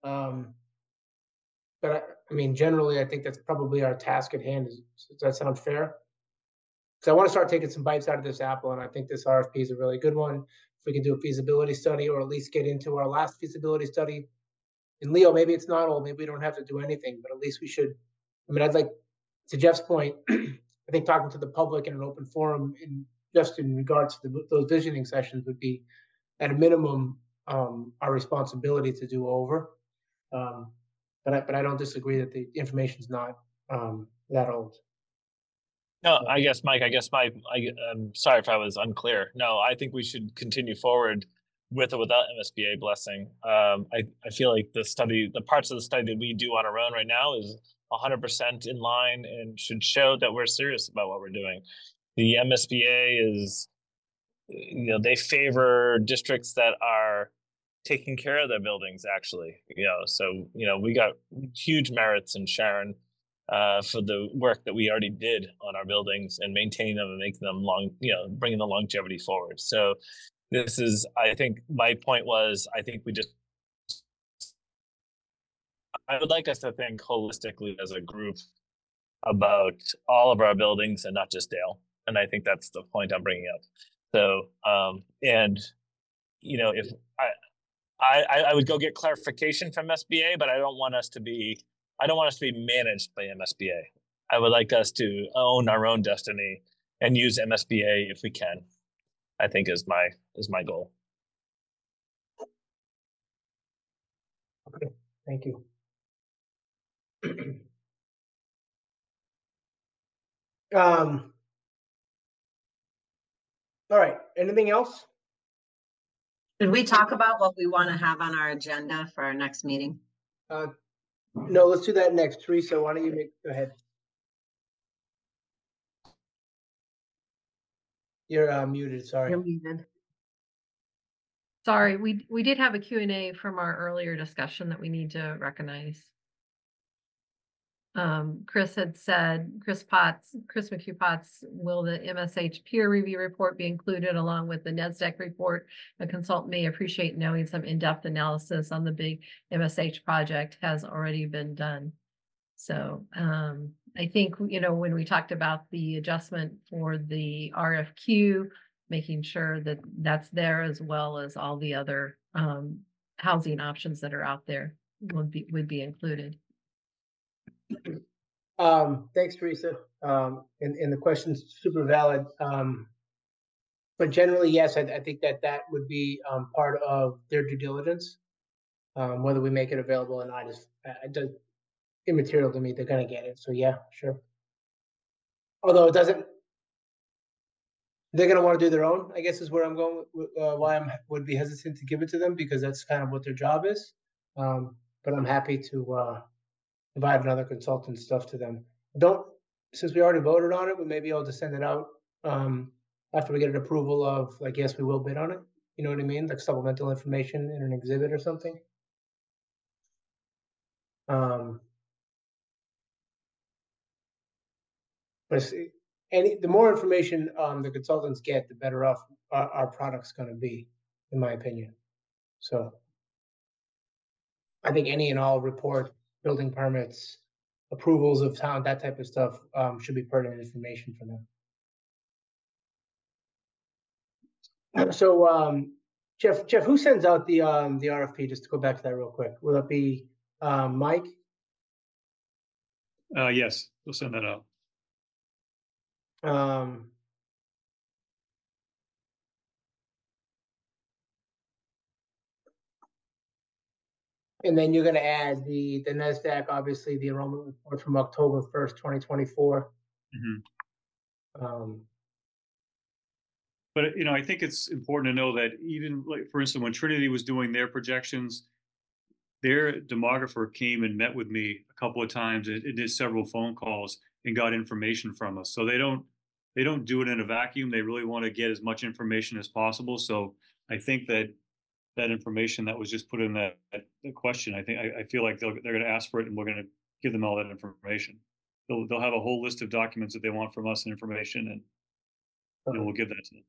[SPEAKER 2] Um, but I, I mean, generally, I think that's probably our task at hand. Is, does that sound fair? Because I want to start taking some bites out of this apple, and I think this RFP is a really good one. If we can do a feasibility study, or at least get into our last feasibility study. And Leo, maybe it's not old, maybe we don't have to do anything, but at least we should. I mean, I'd like, to Jeff's point, I think talking to the public in an open forum, in just in regards to the, those visioning sessions, would be at a minimum um, our responsibility to do over. Um, but I, but I don't disagree that the information's not um, that old.
[SPEAKER 8] No, I guess, Mike, I guess my, I, I'm sorry if I was unclear. No, I think we should continue forward with or without MSBA blessing. Um, I, I feel like the study, the parts of the study that we do on our own right now is hundred percent in line and should show that we're serious about what we're doing. The MSBA is, you know, they favor districts that are taking care of their buildings actually, you know, so, you know, we got huge merits in Sharon uh, for the work that we already did on our buildings and maintaining them and making them long, you know, bringing the longevity forward. So this is, I think my point was, I think we just I would like us to think holistically as a group about all of our buildings and not just Dale. And I think that's the point I'm bringing up. So, um, and, you know, if I, I, I- would go get clarification from SBA, but I don't want us to be, I don't want us to be managed by MSBA. I would like us to own our own destiny and use MSBA if we can. I think is my, is my goal.
[SPEAKER 2] Okay, thank you. Um. All right, anything else?
[SPEAKER 1] Did we talk about what we want to have on our agenda for our next meeting?
[SPEAKER 2] Uh, no, let's do that next. Teresa, why don't you make, go ahead. You're uh, muted, sorry.
[SPEAKER 1] You're muted.
[SPEAKER 5] Sorry, we, we did have a Q and A from our earlier discussion that we need to recognize. Um, Chris had said, Chris Potts, Chris McHugh Potts, will the MSH peer review report be included along with the NESDEC report? A consultant may appreciate knowing some in-depth analysis on the big MSH project has already been done. So, um, I think, you know, when we talked about the adjustment for the RFQ, making sure that that's there as well as all the other, um, housing options that are out there would be, would be included.
[SPEAKER 2] Um, thanks, Teresa. Um, and, and the question's super valid. Um, but generally, yes, I, I think that that would be, um, part of their due diligence. Um, whether we make it available or not is, uh, immaterial to me. They're gonna get it. So yeah, sure. Although it doesn't, they're gonna wanna do their own, I guess is where I'm going, uh, why I'm, would be hesitant to give it to them because that's kind of what their job is. Um, but I'm happy to, uh, provide another consultant stuff to them. Don't, since we already voted on it, we may be able to send it out, um, after we get an approval of, like, yes, we will bid on it. You know what I mean? Like supplemental information in an exhibit or something. Um. But any, the more information, um, the consultants get, the better off our, our product's gonna be, in my opinion. So. I think any and all report, building permits, approvals of town, that type of stuff, um, should be pertinent information for them. So, um, Jeff, Jeff, who sends out the, um, the RFP? Just to go back to that real quick. Will it be, um, Mike?
[SPEAKER 9] Uh, yes, we'll send that out.
[SPEAKER 2] Um. And then you're gonna add the, the NESDEC, obviously, the enrollment report from October first, twenty twenty-four.
[SPEAKER 9] Mhm.
[SPEAKER 2] Um,
[SPEAKER 9] But, you know, I think it's important to know that even like, for instance, when Trinity was doing their projections, their demographer came and met with me a couple of times and and did several phone calls and got information from us. So they don't, they don't do it in a vacuum. They really want to get as much information as possible. So I think that that information that was just put in that, that the question, I think, I, I feel like they'll, they're going to ask for it and we're going to give them all that information. They'll, they'll have a whole list of documents that they want from us and information and, you know, we'll give that to them.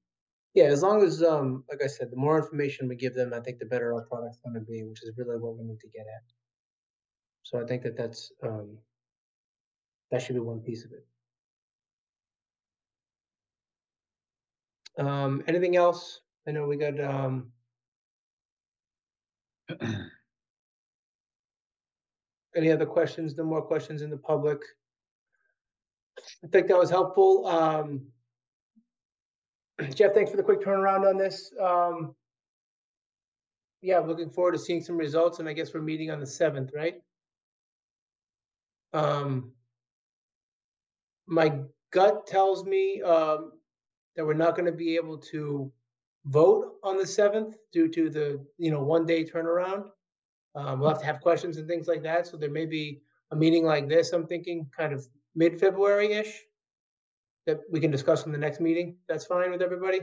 [SPEAKER 2] yeah, as long as, um, like I said, the more information we give them, I think the better our product's gonna be, which is really what we need to get at. So I think that that's, um, that should be one piece of it. Um, anything else? I know we got, um, any other questions? No more questions in the public? I think that was helpful. Um, Jeff, thanks for the quick turnaround on this. Um, yeah, looking forward to seeing some results and I guess we're meeting on the seventh, right? Um, my gut tells me, um, that we're not gonna be able to vote on the seventh due to the, you know, one day turnaround. Um, we'll have to have questions and things like that, so there may be a meeting like this, I'm thinking kind of mid-February-ish. That we can discuss in the next meeting, that's fine with everybody?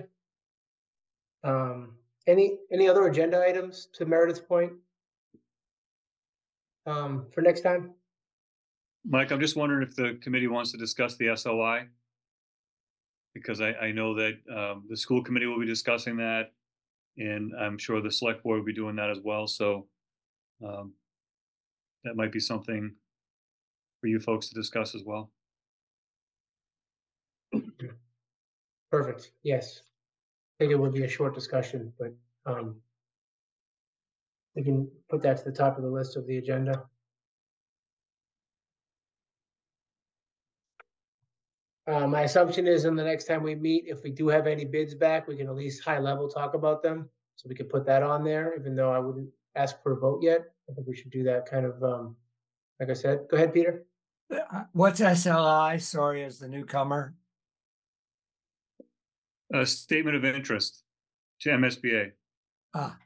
[SPEAKER 2] Um, any, any other agenda items to Meredith's point? Um, for next time?
[SPEAKER 9] Mike, I'm just wondering if the committee wants to discuss the SOI? Because I, I know that, um, the school committee will be discussing that. And I'm sure the select board will be doing that as well, so um, that might be something for you folks to discuss as well.
[SPEAKER 2] Perfect, yes. I think it would be a short discussion, but, um, we can put that to the top of the list of the agenda. Uh, my assumption is in the next time we meet, if we do have any bids back, we can at least high level talk about them. So we could put that on there, even though I wouldn't ask for a vote yet. I think we should do that kind of, um, like I said, go ahead, Peter.
[SPEAKER 6] Uh, What's SOI? Sorry, as the newcomer.
[SPEAKER 9] A statement of interest to MSBA.
[SPEAKER 6] Ah,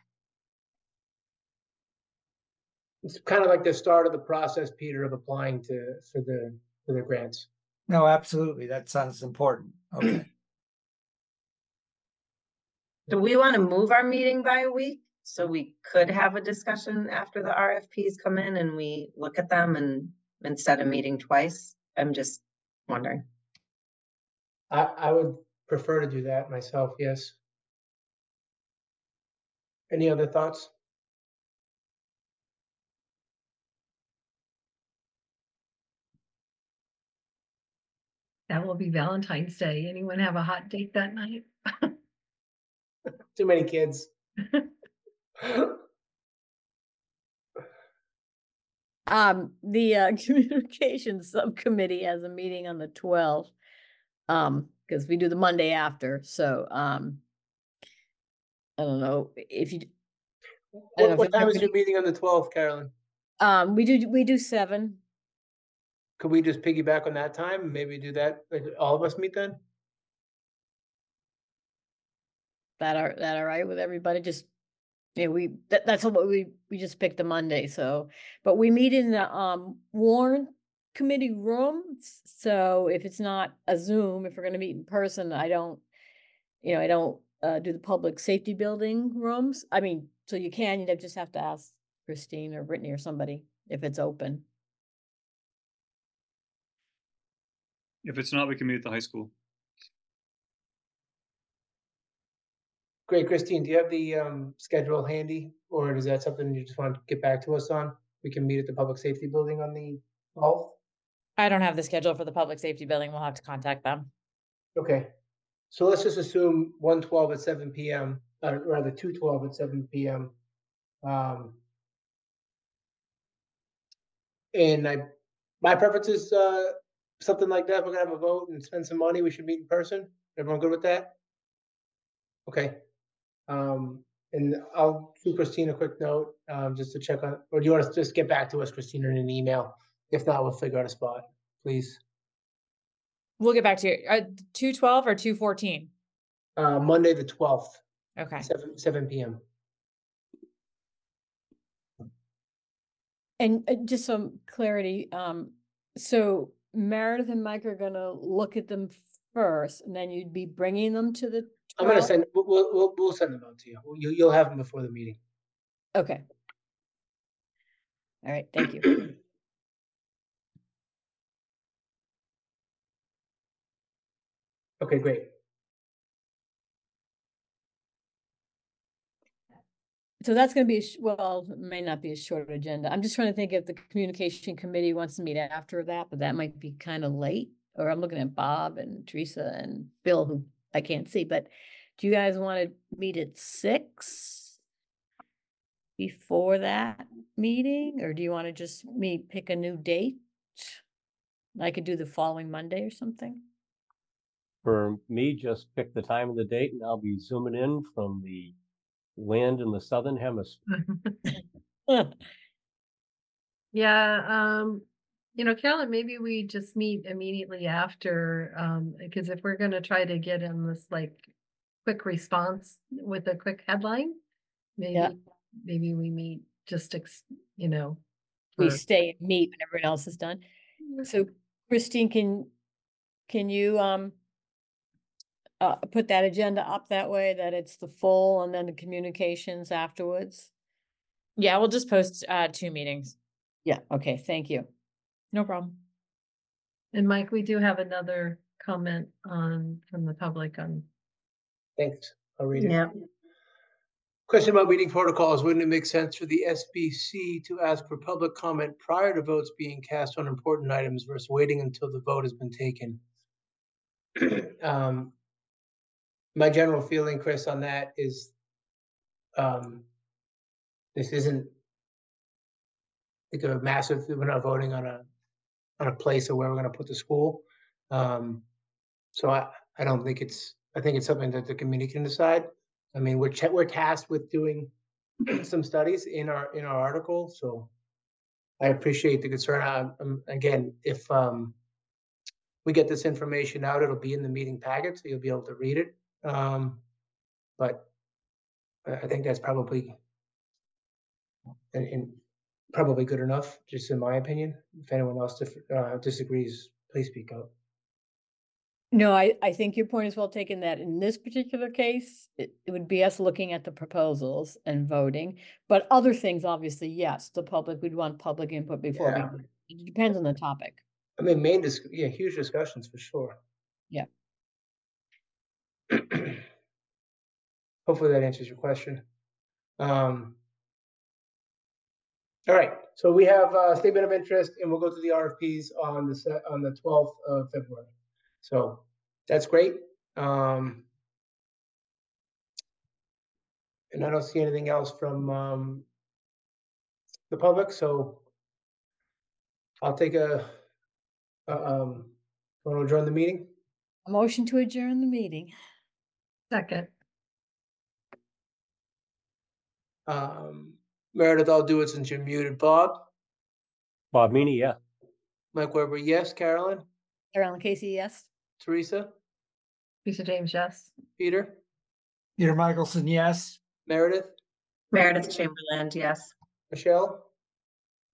[SPEAKER 2] It's kind of like the start of the process, Peter, of applying to, for the, for the grants.
[SPEAKER 6] No, absolutely. That sounds important. Okay.
[SPEAKER 1] Do we want to move our meeting by a week? So we could have a discussion after the RFPs come in and we look at them and instead of meeting twice? I'm just wondering.
[SPEAKER 2] I, I would prefer to do that myself, yes. Any other thoughts?
[SPEAKER 5] That will be Valentine's Day. Anyone have a hot date that night?
[SPEAKER 2] Too many kids.
[SPEAKER 4] Um, the uh, communications subcommittee has a meeting on the twelfth. Um, because we do the Monday after, so, um. I don't know if you, I don't know
[SPEAKER 2] What,
[SPEAKER 4] if
[SPEAKER 2] what time is
[SPEAKER 4] everybody-
[SPEAKER 2] your meeting on the twelfth, Carolyn?
[SPEAKER 4] um, we do, we do seven.
[SPEAKER 2] Could we just piggyback on that time? and Maybe do that, like, all of us meet then?
[SPEAKER 4] That are, that all right with everybody? Just, yeah, we, that, that's what we, we just picked the Monday, so, but we meet in the, um, warrant committee room. So if it's not a Zoom, if we're gonna meet in person, I don't, you know, I don't, uh, do the public safety building rooms. I mean, so you can, you just have to ask Christine or Brittany or somebody if it's open.
[SPEAKER 9] If it's not, we can meet at the high school.
[SPEAKER 2] Great, Christine, do you have the, um, schedule handy? Or is that something you just want to get back to us on? We can meet at the public safety building on the twelfth?
[SPEAKER 10] I don't have the schedule for the public safety building. We'll have to contact them.
[SPEAKER 2] Okay, so let's just assume one twelve at seven P M, uh, rather two twelve at seven P M. Um. And I, my preference is, uh, something like that, we're gonna have a vote and spend some money, we should meet in person, everyone good with that? Okay, um, and I'll shoot Christine a quick note, um, just to check on, or do you want to just get back to us, Christina, in an email? If not, we'll figure out a spot, please.
[SPEAKER 10] We'll get back to you. Uh, two twelve or two fourteen?
[SPEAKER 2] Uh, Monday, the twelfth,
[SPEAKER 10] Okay.
[SPEAKER 2] seven, seven P M.
[SPEAKER 4] And uh, just some clarity, um, so Meredith and Mike are gonna look at them first, and then you'd be bringing them to the.
[SPEAKER 2] I'm gonna
[SPEAKER 4] 12th?
[SPEAKER 2] send, we'll, we'll, we'll, we'll send them out to you. You, you'll have them before the meeting.
[SPEAKER 4] Okay. All right, thank you.
[SPEAKER 2] Okay, great.
[SPEAKER 4] So that's gonna be, a well, may not be a short agenda. I'm just trying to think if the communication committee wants to meet after that, but that might be kind of late. Or I'm looking at Bob and Teresa and Bill, who I can't see, but do you guys want to meet at six? Before that meeting, or do you want to just meet, pick a new date? I could do the following Monday or something.
[SPEAKER 3] For me, just pick the time and the date and I'll be zooming in from the land in the southern hemisphere.
[SPEAKER 5] Yeah, um, you know, Carolyn, maybe we just meet immediately after, um, because if we're gonna try to get in this like quick response with a quick headline,
[SPEAKER 4] Yeah.
[SPEAKER 5] maybe, maybe we meet just, ex- you know.
[SPEAKER 4] we
[SPEAKER 5] for-
[SPEAKER 4] stay and meet when everyone else is done. So Christine, can, can you, um, uh, put that agenda up that way that it's the full and then the communications afterwards?
[SPEAKER 10] Yeah, we'll just post, uh, two meetings.
[SPEAKER 4] Yeah, okay, thank you.
[SPEAKER 10] No problem.
[SPEAKER 5] And Mike, we do have another comment on, from the public on,
[SPEAKER 2] Thanks. I'll read it.
[SPEAKER 1] Yeah.
[SPEAKER 2] Question about meeting protocols. Wouldn't it make sense for the SBC to ask for public comment prior to votes being cast on important items versus waiting until the vote has been taken? Um, My general feeling, Chris, on that is um, this isn't like a massive, we're not voting on a, on a place of where we're gonna put the school. Um, so I, I don't think it's, I think it's something that the community can decide. I mean, we're, cha- we're tasked with doing some studies in our, in our article, so I appreciate the concern. Um, again, if, um, we get this information out, it'll be in the meeting packet, so you'll be able to read it. Um, but I, think that's probably and, and probably good enough, just in my opinion. If anyone else dif- uh, disagrees, please speak up.
[SPEAKER 4] No, I, I think your point is well taken that in this particular case, it, it would be us looking at the proposals and voting. But other things, obviously, yes, the public, we'd want public input before
[SPEAKER 2] Yeah.
[SPEAKER 4] we, it depends on the topic.
[SPEAKER 2] I mean, main, dis- yeah, huge discussions for sure.
[SPEAKER 4] Yeah.
[SPEAKER 2] Hopefully that answers your question. Um. All right, so we have a statement of interest and we'll go to the RFPs on the se- on the twelfth of February. So that's great. Um. And I don't see anything else from um. The public, so. I'll take a, uh, um, want to adjourn the meeting?
[SPEAKER 4] A motion to adjourn the meeting.
[SPEAKER 5] Second,
[SPEAKER 2] Um, Meredith, I'll do it since you're muted. Bob,
[SPEAKER 3] Bob Meany, yeah.
[SPEAKER 2] Mike Weber, yes. Carolyn,
[SPEAKER 4] Carolyn Casey, yes?
[SPEAKER 2] Teresa,
[SPEAKER 5] Lisa James, yes.
[SPEAKER 2] Peter,
[SPEAKER 6] Peter Michelson, yes.
[SPEAKER 2] Meredith,
[SPEAKER 1] Meredith Chamberlain, yes.
[SPEAKER 2] Michelle,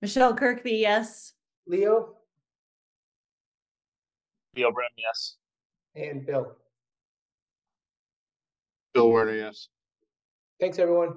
[SPEAKER 11] Michelle Kirkby, yes.
[SPEAKER 2] Leo,
[SPEAKER 8] Leo Brem, yes.
[SPEAKER 2] and Bill.
[SPEAKER 12] Bill Werner, yes.
[SPEAKER 2] Thanks, everyone.